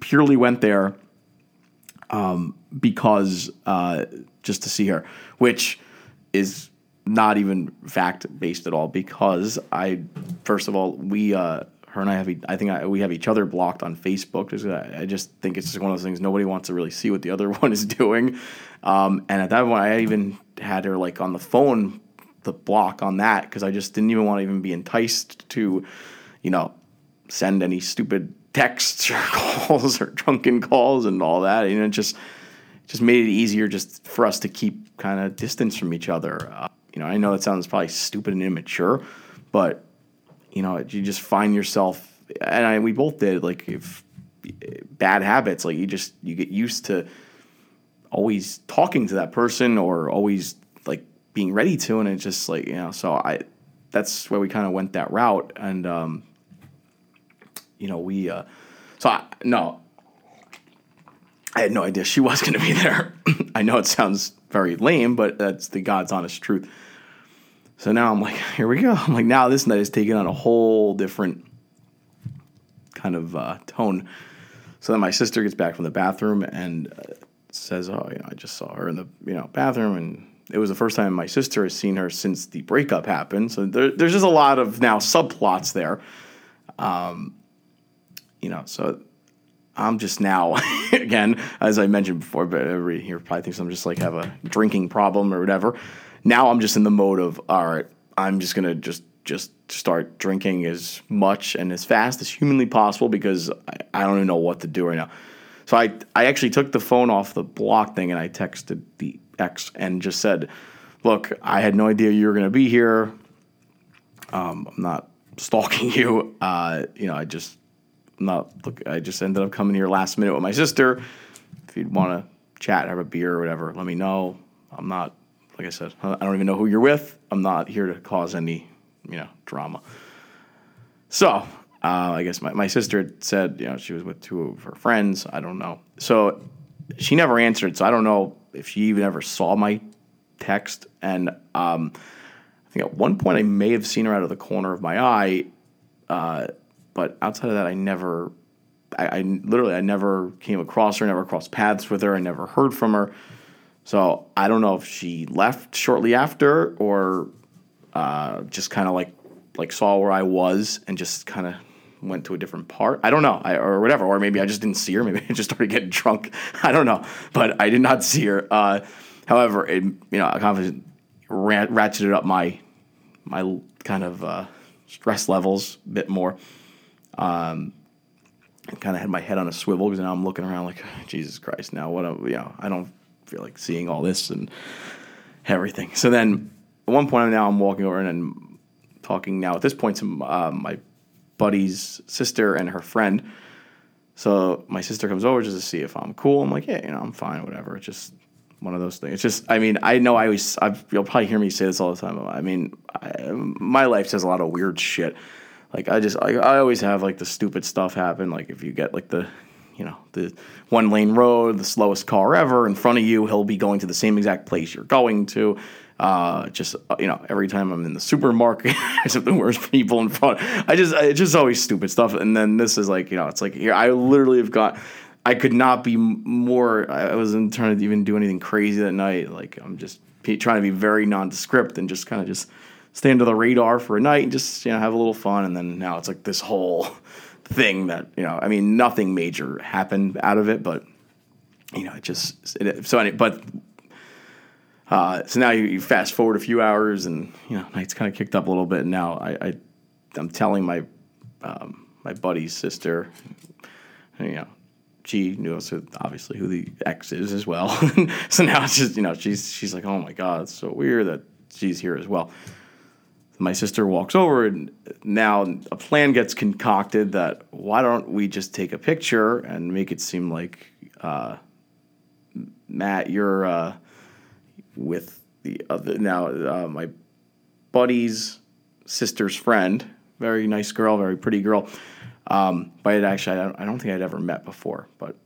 purely went there um, because uh, just to see her, which is not even fact based at all because I first of all we uh, her and I have I think I, we have each other blocked on Facebook. I just think it's just one of those things nobody wants to really see what the other one is doing. Um, and at that point, I even had her like on the phone the block on that because I just didn't even want to even be enticed to, you know, send any stupid texts or calls or drunken calls and all that. And it just just made it easier just for us to keep kind of distance from each other. Uh, you know, I know that sounds probably stupid and immature, but you know, you just find yourself, and I, we both did. Like, if bad habits, like you just you get used to always talking to that person or always like being ready to, and it's just like you know. So I, that's where we kind of went that route, and um, you know, we. Uh, so I, no, I had no idea she was going to be there. I know it sounds very lame, but that's the God's honest truth. So now I'm like, here we go. I'm like, now this night is taking on a whole different kind of uh, tone. So then my sister gets back from the bathroom and uh, says, "Oh, you know, I just saw her in the you know bathroom, and it was the first time my sister has seen her since the breakup happened." So there, there's just a lot of now subplots there. Um, you know, so I'm just now, again, as I mentioned before, but every here probably thinks I'm just like have a drinking problem or whatever. now I'm just in the mode of all right, I'm just gonna just just start drinking as much and as fast as humanly possible because I, I don't even know what to do right now. So I I actually took the phone off the block thing and I texted the ex and just said, "Look, I had no idea you were gonna be here. Um, I'm not stalking you. Uh, you know, I just not look. I just ended up coming here last minute with my sister. If you'd want to chat, have a beer or whatever, let me know. I'm not like I said. I don't even know who you're with. I'm not here to cause any you know drama. So uh, I guess my, my sister said you know she was with two of her friends. I don't know. So she never answered. So I don't know if she even ever saw my text. And um, I think at one point I may have seen her out of the corner of my eye. Uh, but outside of that, I never. I, I literally I never came across her, never crossed paths with her, I never heard from her. So I don't know if she left shortly after or uh, just kind of like like saw where I was and just kind of went to a different part. I don't know, I, or whatever, or maybe I just didn't see her. Maybe I just started getting drunk. I don't know, but I did not see her. Uh, however, it, you know, I kind of rat- ratcheted up my my kind of uh, stress levels a bit more. Um, kind of had my head on a swivel because now I'm looking around like Jesus Christ. Now what? you know, I don't feel like seeing all this and everything. So then at one point now I'm walking over and I'm talking now at this point to uh, my buddy's sister and her friend. So my sister comes over just to see if I'm cool. I'm like, yeah, you know, I'm fine, whatever. It's just one of those things. It's just, I mean, I know I always, I've, you'll probably hear me say this all the time. I mean, I, my life says a lot of weird shit. Like I just, I, I always have like the stupid stuff happen. Like if you get like the, you know, the one lane road, the slowest car ever in front of you, he'll be going to the same exact place you're going to. Uh, just uh, you know, every time I'm in the supermarket, there's the worst people in front. I just, it's just always stupid stuff. And then this is like, you know, it's like here, I literally have got. I could not be more. I wasn't trying to even do anything crazy that night. Like I'm just trying to be very nondescript and just kind of just stay under the radar for a night and just you know have a little fun. And then now it's like this whole thing that you know. I mean, nothing major happened out of it, but you know, it just it, so. Any, but uh, so now you, you, fast forward a few hours, and you know, night's kind of kicked up a little bit. And now I, I am telling my um, my buddy's sister, you know, she knew also obviously who the ex is as well. so now it's just you know she's she's like, oh my god, it's so weird that she's here as well. My sister walks over, and now a plan gets concocted that why don't we just take a picture and make it seem like uh, Matt, you're. Uh, with the other now uh, my buddy's sister's friend, very nice girl, very pretty girl. Um, but it actually, I don't, I don't think I'd ever met before. But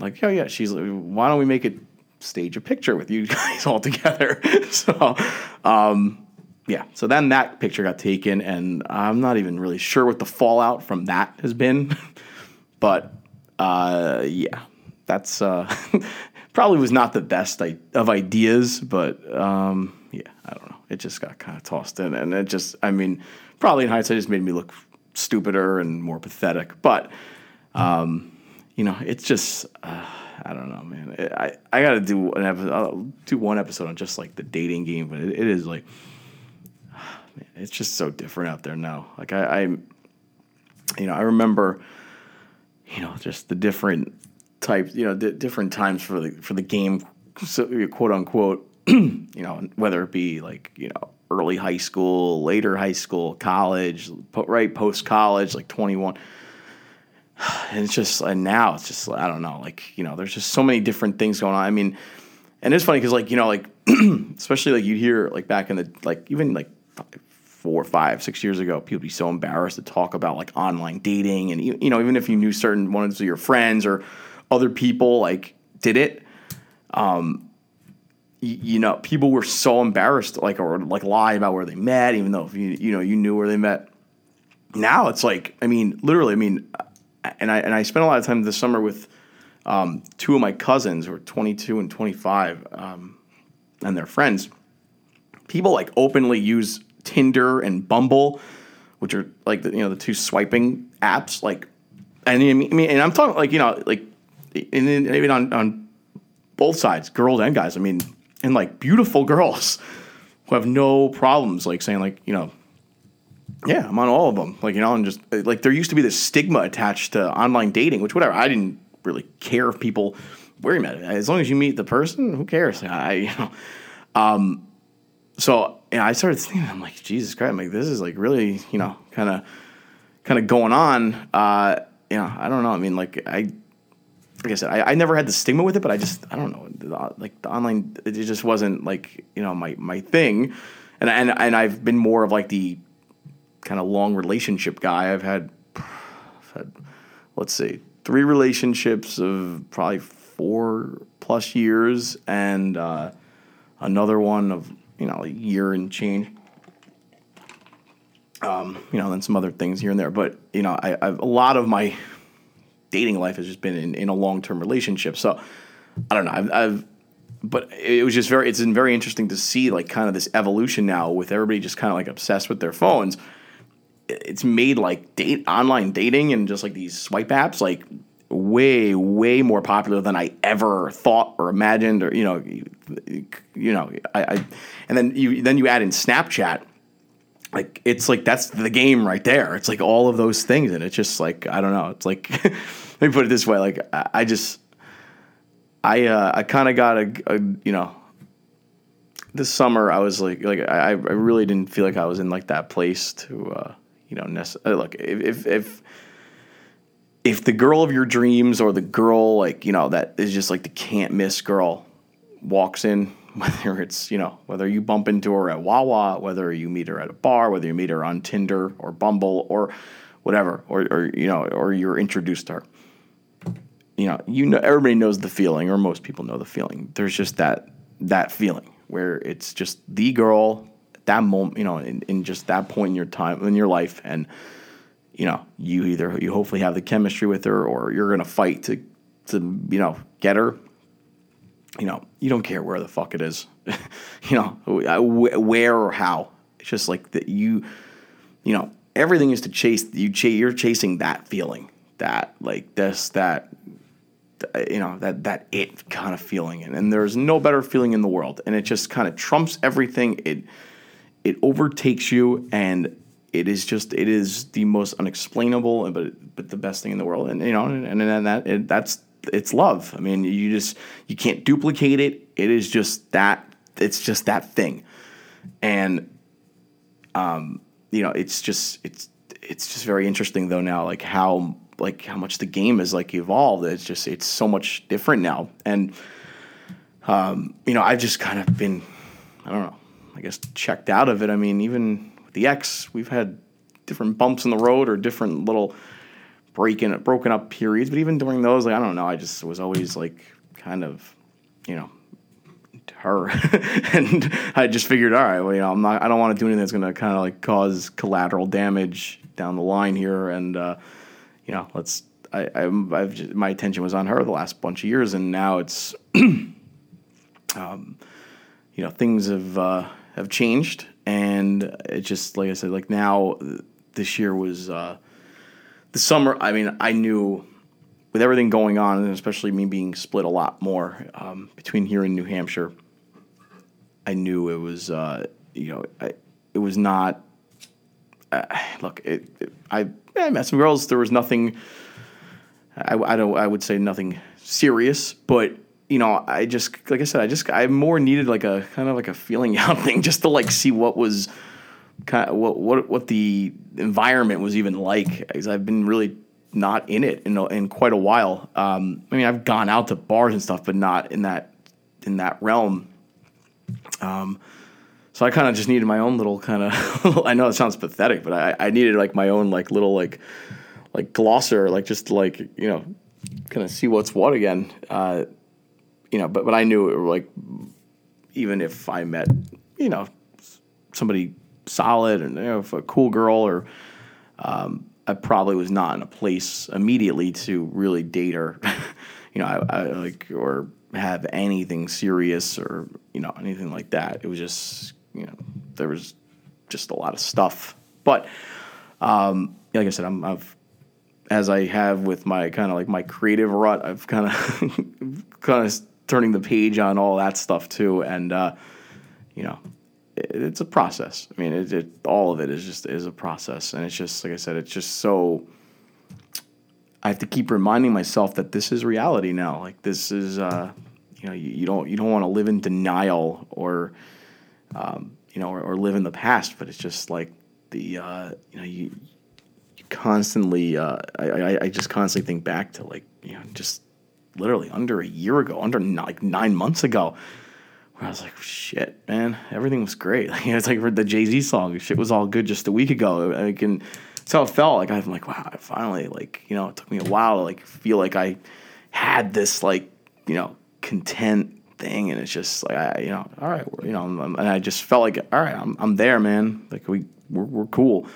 like, oh yeah, she's like, why don't we make it stage a picture with you guys all together? so, um, yeah. So then that picture got taken, and I'm not even really sure what the fallout from that has been. but uh, yeah, that's uh, probably was not the best of ideas, but um, yeah, I don't know. It just got kind of tossed in, and it just, I mean, probably in hindsight, just made me look stupider and more pathetic. But um, you know, it's just, uh, I don't know, man. I I got to do an episode, I'll do one episode on just like the dating game, but it, it is like, man, it's just so different out there now. Like I, I, you know, I remember, you know, just the different types, you know, d- different times for the for the game, so, quote unquote. you know, whether it be like you know early high school, later high school, college, right post college, like twenty one. And it's just and now it's just I don't know, like you know, there's just so many different things going on. I mean, and it's funny because like you know, like especially like you'd hear like back in the like even like four, five, six years ago, people be so embarrassed to talk about like online dating, and you know, even if you knew certain ones of your friends or other people like did it, um, you, you know, people were so embarrassed, like or like lie about where they met, even though you you know you knew where they met. Now it's like, I mean, literally, I mean, and I and I spent a lot of time this summer with um, two of my cousins who are 22 and 25, um, and their friends. People like openly use Tinder and Bumble, which are like the, you know the two swiping apps. Like, and I mean, and I'm talking like you know like and even on on both sides, girls and guys. I mean, and like beautiful girls, who have no problems like saying like you know yeah i'm on all of them like you know and just like there used to be this stigma attached to online dating which whatever i didn't really care if people where you met as long as you meet the person who cares i you know um so yeah, I started thinking, I'm like, Jesus Christ, I'm like, this is like really, you know, kind of, kind of going on. Uh, you know, I don't know. I mean, like I, like I said, I, I never had the stigma with it, but I just, I don't know, like the online, it just wasn't like, you know, my, my thing. And, and, and I've been more of like the kind of long relationship guy. I've had, I've had, let's see, three relationships of probably four plus years and, uh, another one of you know, a year and change. Um, you know, then some other things here and there. But you know, I, I've a lot of my dating life has just been in, in a long term relationship. So I don't know. I've, I've, but it was just very. It's been very interesting to see like kind of this evolution now with everybody just kind of like obsessed with their phones. It's made like date online dating and just like these swipe apps like way way more popular than I ever thought or imagined or you know you know I, I, and then you then you add in Snapchat like it's like that's the game right there. It's like all of those things and it's just like I don't know. It's like let me put it this way like I, I just I uh, I kind of got a, a, you know this summer I was like like I I really didn't feel like I was in like that place to uh, you know nec- uh, look if if, if if the girl of your dreams or the girl like you know that is just like the can't miss girl walks in whether it's you know whether you bump into her at Wawa whether you meet her at a bar whether you meet her on Tinder or Bumble or whatever or, or you know or you're introduced to her you know you know everybody knows the feeling or most people know the feeling. There's just that that feeling where it's just the girl at that moment you know in, in just that point in your time in your life and you know, you either you hopefully have the chemistry with her or you're gonna fight to to you know get her. You know, you don't care where the fuck it is, you know, uh, where or how. It's just like that you, you know, everything is to chase. You ch- you're chasing that feeling, that like this, that uh, you know that that it kind of feeling and, and there's no better feeling in the world and it just kind of trumps everything it it overtakes you and it is just it is the most unexplainable but but the best thing in the world. And you know and, and that it, that's it's love. I mean you just you can't duplicate it. It is just that it's just that thing. And um you know it's just it's it's just very interesting though now like how like how much the game is like evolved. It's just it's so much different now. And um you know i've just kind of been i don't know i guess checked out of it. I mean even the X, we've had different bumps in the road or different little breaking broken up periods. But even during those, like I don't know, I just was always like kind of, you know, her, and I just figured, all right, well, you know, I'm not, I don't want to do anything that's going to kind of like cause collateral damage down the line here, and uh, you know, let's. I, I have just, my attention was on her the last bunch of years, and now it's, um, you know, things have uh, have changed, and it just like I said, like now this year was uh, the summer. I mean, I knew with everything going on, and especially me being split a lot more um, between here and New Hampshire, I knew it was uh, you know I, it was not. Uh, look, it, it, I, I met some girls. There was nothing. I, I don't. I would say nothing serious, but you know, I just like I said, I just I more needed like a kind of like a feeling out thing just to like see what was kind of what what what the environment was even like because I've been really not in it in in quite a while. Um, I mean, I've gone out to bars and stuff, but not in that in that realm. Um, so I kind of just needed my own little kind of. I know it sounds pathetic, but I, I needed like my own like little like like glosser, like just like you know, kind of see what's what again. Uh, you know, but but I knew it, like even if I met you know somebody solid and you know, if a cool girl or um, I probably was not in a place immediately to really date her, you know, I, I, like or have anything serious or you know anything like that. It was just you know there was just a lot of stuff, but um, like I said, I'm, I've as I have with my kind of like my creative rut, I've kind of kind of turning the page on all that stuff too. And uh, you know, it's a process. I mean, it, it, all of it is just is a process, and it's just like I said, it's just so. I have to keep reminding myself that this is reality now. Like this is, uh, you know, you, you don't you don't want to live in denial or, um, you know, or, or, live in the past. But it's just like the uh, you know you, you constantly. Uh, I, I I just constantly think back to like you know just literally under a year ago, under like nine months ago where I was like, shit, man, everything was great. Like, it's like for the Jay Z song, shit was all good just a week ago. I can, so it felt like I'm like, wow, I finally like, you know, it took me a while to like feel like I had this like, you know, content thing, and it's just like, I, you know, all right, you know, and I just felt like, all right, I'm, I'm there, man. Like we, we're, we're cool.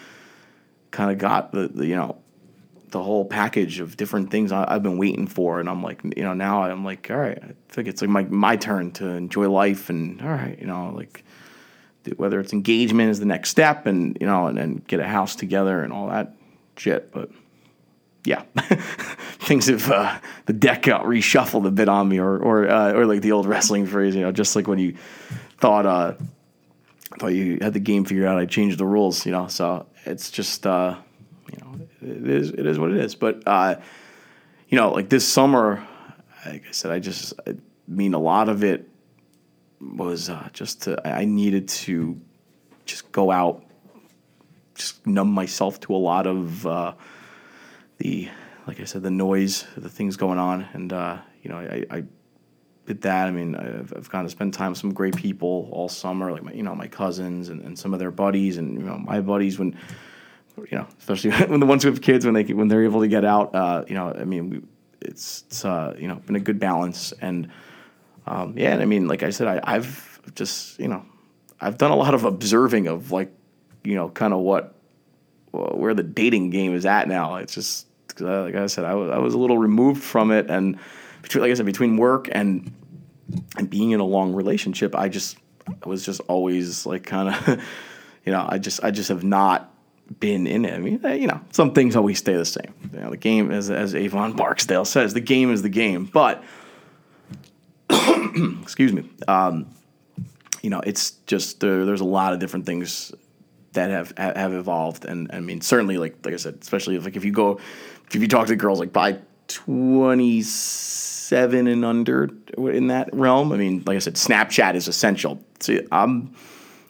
Kind of got the, the, you know, the whole package of different things I, have been waiting for, and I'm like, you know, now I'm like, all right, I think it's like my my turn to enjoy life, and all right, you know, like whether it's engagement is the next step, and you know, and then get a house together and all that shit, but. Yeah, things have uh, the deck got reshuffled a bit on me, or or uh, or like the old wrestling phrase, you know, just like when you thought uh, thought you had the game figured out, I changed the rules, you know. So it's just uh, it is it is what it is. But uh, you know, like this summer, like I said, I just I mean a lot of it was uh, just to, I needed to just go out, just numb myself to a lot of uh, the like I said, the noise, the things going on, and uh, you know, I, I did that. I mean, I've, I've kind of spent time with some great people all summer, like my, you know, my cousins and, and some of their buddies, and you know, my buddies when you know, especially when the ones who have kids when they when they're able to get out. Uh, you know, I mean, it's, it's uh, you know been a good balance, and um, yeah, and I mean, like I said, I, I've just you know, I've done a lot of observing of like, you know, kind of what where the dating game is at now. It's just uh, like I said, I was I was a little removed from it, and between like I said, between work and and being in a long relationship, I just I was just always like kind of, you know, I just I just have not been in it. I mean, you know, some things always stay the same. You know, the game, as as Avon Barksdale says, the game is the game. But excuse me, um, you know, it's just there, there's a lot of different things that have have evolved, and I mean, certainly, like like I said, especially if, like if you go, if you talk to girls like by twenty seven and under in that realm, I mean, like I said, Snapchat is essential. See, I'm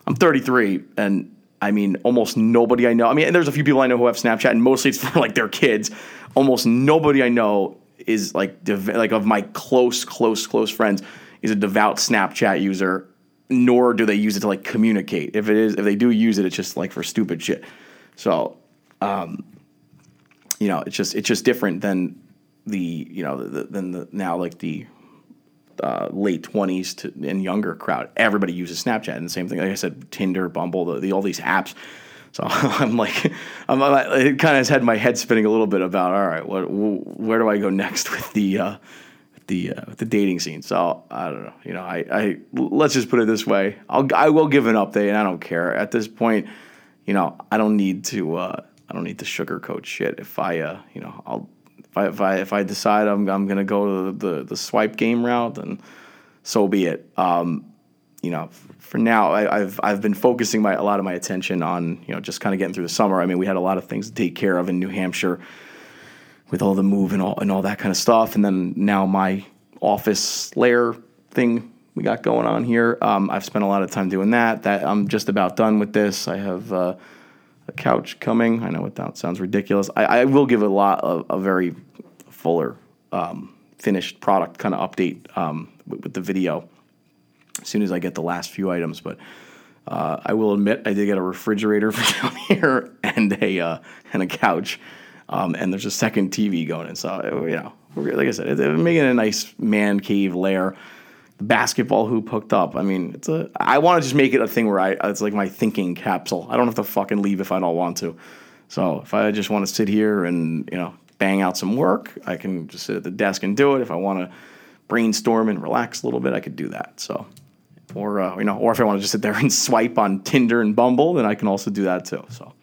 I'm 33 and I mean, almost nobody I know. I mean, there's a few people I know who have Snapchat, and mostly it's for like their kids. Almost nobody I know is like dev- like of my close, close, close friends is a devout Snapchat user. Nor do they use it to like communicate. If it is, if they do use it, it's just like for stupid shit. So, um, you know, it's just it's just different than the you know the, than the now like the uh, late twenties to and younger crowd. Everybody uses Snapchat, and the same thing. Like I said, Tinder, Bumble, the, the all these apps. So I'm like, I'm, it kind of has had my head spinning a little bit about, all right, what, where do I go next with the, uh, the, uh, the dating scene? So I don't know. You know, I, I let's just put it this way. I'll, I will give an update, and I don't care at this point. You know, I don't need to, uh, I don't need to sugarcoat shit. If I, uh, you know, I'll if I if I if I decide I'm I'm gonna go the, the, the swipe game route, then so be it. Um, you know, for now, I, have I've been focusing my a lot of my attention on you know just kind of getting through the summer. I mean, we had a lot of things to take care of in New Hampshire with all the move and all and all that kind of stuff, and then now my office layer thing we got going on here. Um, I've spent a lot of time doing that. That I'm just about done with this. I have. Uh, couch coming. I know it that sounds ridiculous. I, I will give a lot of a very fuller um, finished product kind of update um, with, with, the video as soon as I get the last few items. But uh, I will admit I did get a refrigerator for down here and a uh, and a couch, um, and there's a second TV going in. So you know, like I said, it, making a nice man cave lair basketball hoop hooked up. I mean, it's a. I want to just make it a thing where I it's like my thinking capsule. I don't have to fucking leave if I don't want to. So if I just want to sit here and you know bang out some work, I can just sit at the desk and do it. If I want to brainstorm and relax a little bit, I could do that. So. Or uh, you know, or if I want to just sit there and swipe on Tinder and Bumble, then I can also do that too. So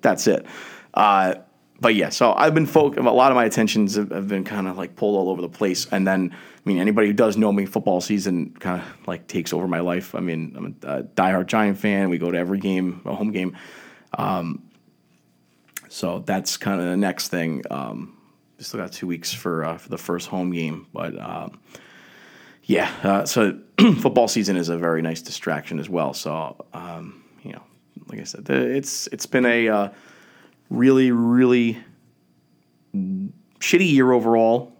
that's it. Uh, but yeah, so I've been folk. A lot of my attentions have, have been kind of like pulled all over the place, and then I mean, anybody who does know me, football season kind of like takes over my life. I mean, I'm a, diehard Giant fan. We go to every game, a home game. Um, so that's kind of the next thing. Um, still got two weeks for uh, for the first home game, but um, yeah. Uh, so football season is a very nice distraction as well. So um, you know, like I said, it's it's been a uh, really really shitty year overall.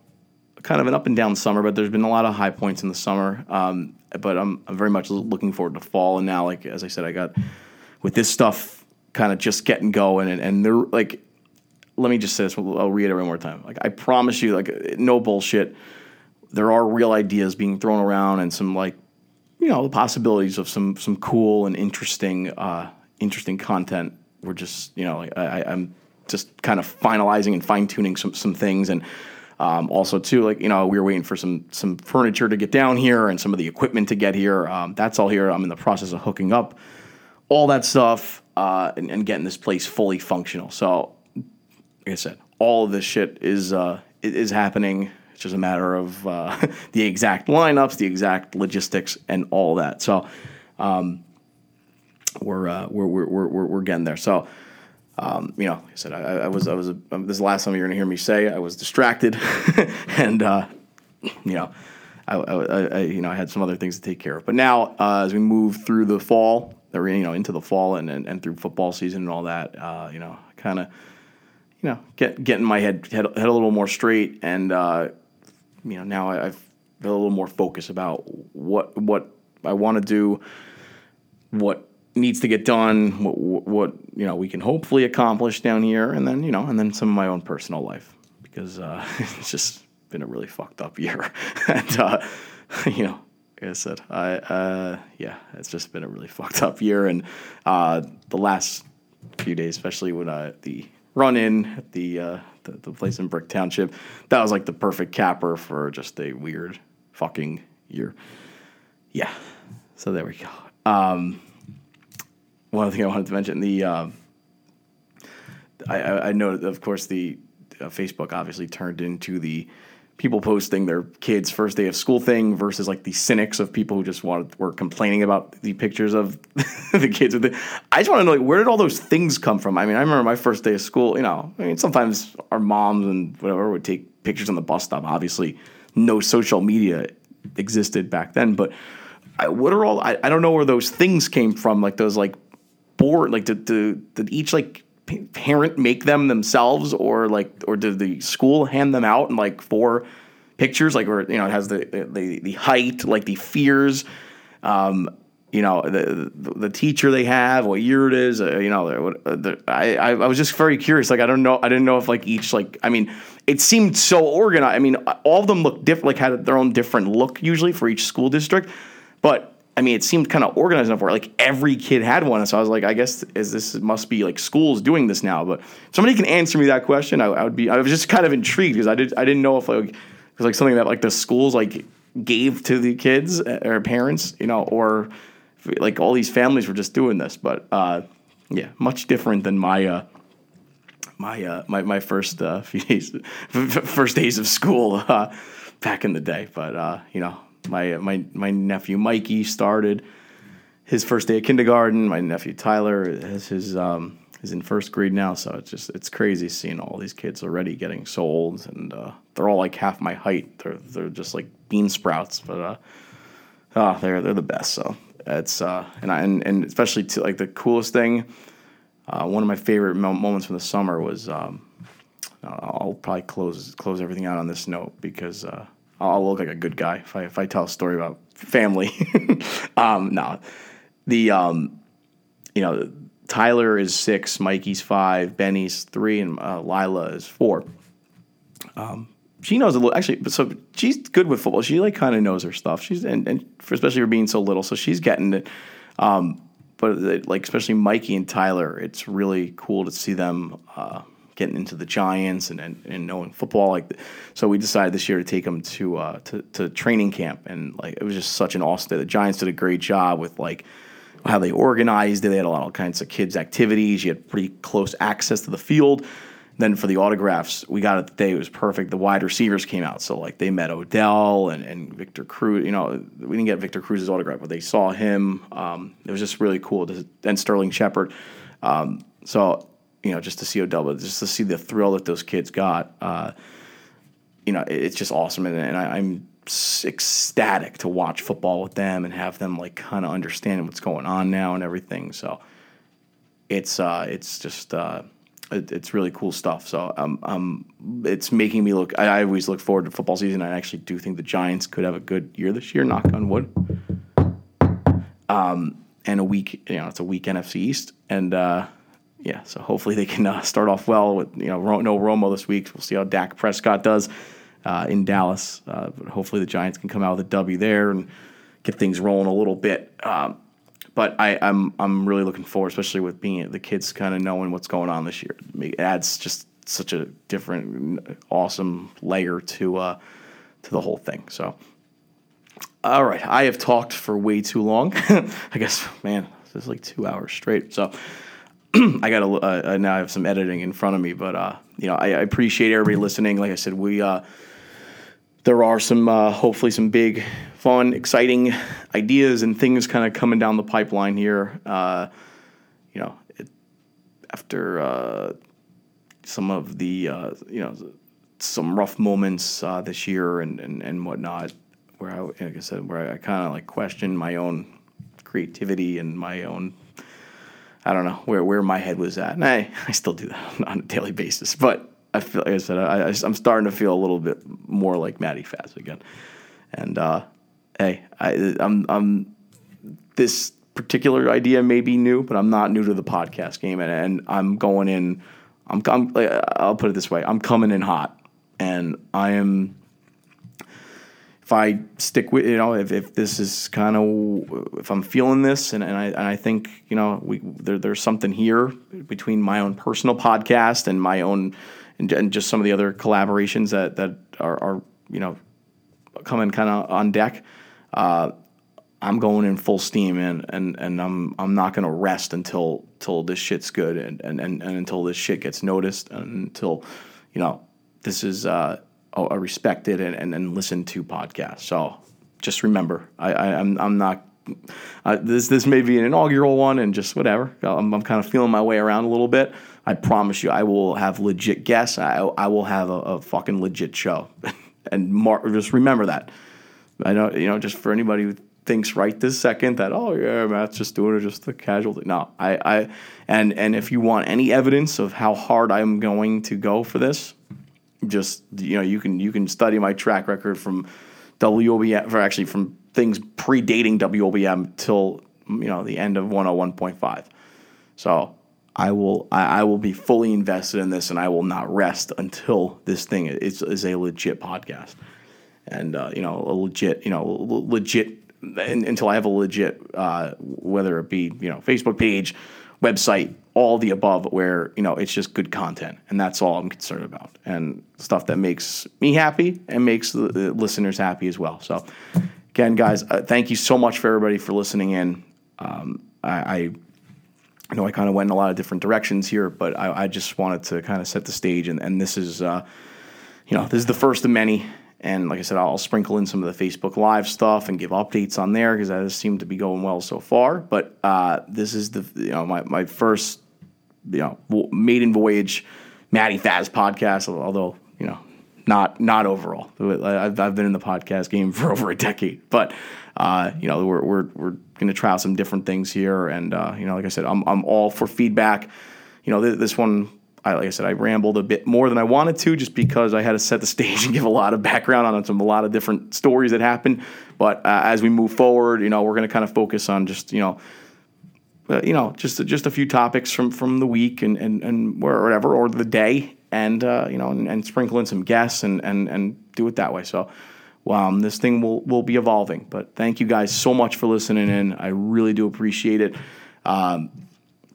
Kind of an up and down summer, but there's been a lot of high points in the summer. Um, but I'm, I'm very much looking forward to fall. And now, like as I said, I got with this stuff kind of just getting going, and, and they're like let me just say this. I'll read it one more time. Like I promise you, like no bullshit. There are real ideas being thrown around, and some like, you know, the possibilities of some some cool and interesting, uh, interesting content. We're just, you know, I, I'm just kind of finalizing and fine tuning some some things, and um, also too, like you know, we were waiting for some some furniture to get down here and some of the equipment to get here. Um, that's all here. I'm in the process of hooking up all that stuff uh, and, and getting this place fully functional. So like I said, all of this shit is uh, is happening. It's just a matter of uh, the exact lineups, the exact logistics, and all that. So um, we're, uh, we're, we're we're we're getting there. So. Um, you know, like I said, I, I was, I was, um, this is the last time you're going to hear me say I was distracted, and uh, you know, I, I, I, you know, I had some other things to take care of. But now, uh, as we move through the fall, you know, into the fall and, and, and through football season and all that, uh, you know, kind of you know, get getting my head head, head a little more straight, and uh, you know, now I, I've a little more focus about what what I want to do, what needs to get done, what, what you know we can hopefully accomplish down here, and then you know, and then some of my own personal life because uh, it's just been a really fucked up year, and uh, you know, like I said, I uh, yeah, it's just been a really fucked up year, and uh, the last few days, especially when uh, the run in at the, uh, the, the place in Brick Township. That was like the perfect capper for just a weird fucking year. Yeah. So there we go. Um, one other thing I wanted to mention the um, I, I know of course the uh, Facebook obviously turned into the people posting their kids' first day of school thing versus like the cynics of people who just wanted were complaining about the pictures of the kids. With the, I just want to know like where did all those things come from? I mean, I remember my first day of school. You know, I mean, sometimes our moms and whatever would take pictures on the bus stop. Obviously, no social media existed back then, but I, what are all? I, I don't know where those things came from. Like those like board like did, did, did each like parent make them themselves or like or did the school hand them out in like four pictures? Like where you know it has the the, the height like the fears um, you know the, the, the teacher they have what year it is uh, you know the, the, I, I was just very curious. Like I don't know I didn't know if like each like I mean it seemed so organized. I mean all of them looked different like had their own different look usually for each school district but I mean, it seemed kind of organized enough where like every kid had one. And so I was like, I guess is this must be like schools doing this now. But somebody can answer me that question. I, I would be. I was just kind of intrigued because I did. I didn't know if like it was like something that like the schools like gave to the kids uh, or parents, you know, or like all these families were just doing this. But uh, yeah, much different than my. Uh, my, uh, my my first uh, first days of school uh, back in the day, but uh, you know my my my nephew Mikey started his first day of kindergarten. My nephew Tyler has his um, is in first grade now, so it's just it's crazy seeing all these kids already getting so old, and uh, they're all like half my height. They're they're just like bean sprouts, but uh, oh, they're they're the best. So it's uh, and I, and and especially to like the coolest thing. Uh, one of my favorite moments from the summer was um, I'll probably close close everything out on this note because uh, I'll look like a good guy if I if I tell a story about family. um, no, the um, you know Tyler is six, Mikey's five, Benny's three, and uh, Lila is four. Um, she knows a little actually, so she's good with football. She like kind of knows her stuff. She's and, and for, especially for being so little, so she's getting it. Um, but like especially Mikey and Tyler, it's really cool to see them. Uh, getting into the Giants and, and, and knowing football. Like, so we decided this year to take them to, uh, to to training camp, and like it was just such an awesome day. The Giants did a great job with like how they organized it. They had a lot of all kinds of kids activities. You had pretty close access to the field. then for the autographs, we got it the day it was perfect. The wide receivers came out, so like they met Odell and, and Victor Cruz. You know, we didn't get Victor Cruz's autograph, but they saw him. Um, it was just really cool. And Sterling Shepard. Um, so you know, just to see Odell, just to see the thrill that those kids got. Uh, you know, it's just awesome, and, and I, I'm ecstatic to watch football with them and have them like kind of understanding what's going on now and everything. So it's uh, it's just uh, it, it's really cool stuff. So um, um, it's making me look. I, I, always look forward to football season. I actually do think the Giants could have a good year this year. Knock on wood. Um, and a week, you know, it's a weak NFC East, and uh, yeah, so hopefully they can uh, start off well with you know no Romo this week. We'll see how Dak Prescott does uh, in Dallas. Uh, but hopefully the Giants can come out with a W there and get things rolling a little bit. Um, but I, am I'm, I'm really looking forward, especially with being the kids kind of knowing what's going on this year. It adds just such a different, awesome layer to uh, to the whole thing. So, all right, I have talked for way too long. I guess, man, this is like two hours straight. So. I got to uh, uh, now I have some editing in front of me, but uh, you know I, I, appreciate everybody listening. Like I said, we uh, there are some uh, hopefully some big, fun, exciting ideas and things kind of coming down the pipeline here. Uh, you know, it, after uh, some of the uh, you know some rough moments uh, this year and, and and whatnot, where I like I said, where I kind of like questioned my own creativity and my own. I don't know where, where my head was at, and I, I still do that on a daily basis. But I feel like I said I, am starting to feel a little bit more like Matty Faz again, and uh, hey, I, I'm I'm this particular idea may be new, but I'm not new to the podcast game, and, and I'm going in. I'm, I'm I'll put it this way: I'm coming in hot, and I am. If I stick with you know, if, if this is kind of if I'm feeling this, and, and I and I think you know we there, there's something here between my own personal podcast and my own and, and just some of the other collaborations that that are, are you know coming kind of on deck. Uh, I'm going in full steam and and and I'm I'm not gonna rest until until this shit's good and, and, and, and until this shit gets noticed and until you know this is uh, a respected and, and, and listened to podcast. So just remember, I, I am I'm, I'm not uh, this this may be an inaugural one and just whatever. I'm, I'm kind of feeling my way around a little bit. I promise you, I will have legit guests. I, I will have a, a fucking legit show. and mar- just remember that. I know, you know, just for anybody who thinks right this second that oh yeah, Matt's just doing it just a casual thing. No, I, I, and and if you want any evidence of how hard I'm going to go for this, just you know, you can you can study my track record from WOBM, for actually from things predating WOBM till you know the end of 101.5. So I will I, I, will be fully invested in this, and I will not rest until this thing is, is a legit podcast, and uh, you know a legit you know legit until I have a legit uh, whether it be you know Facebook page, website, all the above, where you know it's just good content, and that's all I'm concerned about, and stuff that makes me happy and makes the, the listeners happy as well. So again, guys, uh, thank you so much for everybody for listening in. Um, I, I I know I kind of went in a lot of different directions here, but I, I just wanted to kind of set the stage, and, and this is, uh, you know, this is the first of many. And like I said, I'll sprinkle in some of the Facebook Live stuff and give updates on there because that has seemed to be going well so far. But uh, this is the, you know, my, my first, you know, maiden voyage, Matty Faz podcast. Although, you know, not not overall. I've, I've been in the podcast game for over a decade, but uh, you know, we're we're we're going to try out some different things here, and uh, you know, like I said, I'm I'm all for feedback. You know, th- this one, I, like I said, I rambled a bit more than I wanted to, just because I had to set the stage and give a lot of background on some a lot of different stories that happened. But uh, as we move forward, you know, we're going to kind of focus on just you know. Uh, you know, just just a few topics from, from the week and, and, and whatever, or the day, and uh, you know, and, and, sprinkle in some guests and, and, and do it that way. So, um, this thing will, will be evolving. But thank you guys so much for listening in. I really do appreciate it. Um,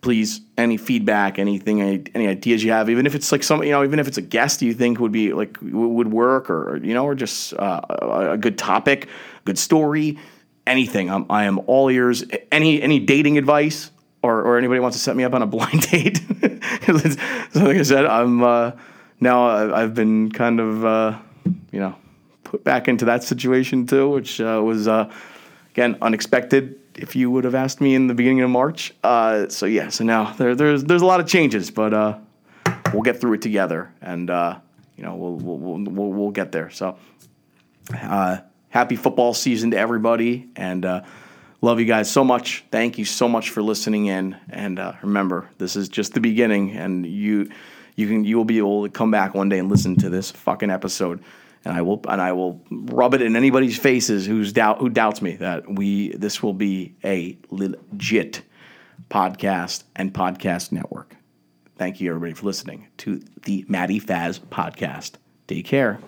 please, any feedback, anything, any, any, ideas you have, even if it's like some, you know, even if it's a guest you think would be like would work, or you know, or just uh, a good topic, good story, anything. I'm, I am all ears. Any any dating advice or, or anybody wants to set me up on a blind date. so like I said, I'm uh, now I've been kind of uh, you know put back into that situation too, which uh, was uh, again unexpected. If you would have asked me in the beginning of March, uh, so yeah, so now there, there's there's a lot of changes, but uh, we'll get through it together, and you know we'll we'll, we'll we'll get there. So happy football season to everybody, and Love you guys so much. Thank you so much for listening in. And uh, remember, this is just the beginning, and you you can you will be able to come back one day and listen to this fucking episode. And I will and I will rub it in anybody's faces who's doubt who doubts me that we this will be a legit podcast and podcast network. Thank you everybody for listening to the Matty Faz podcast. Take care.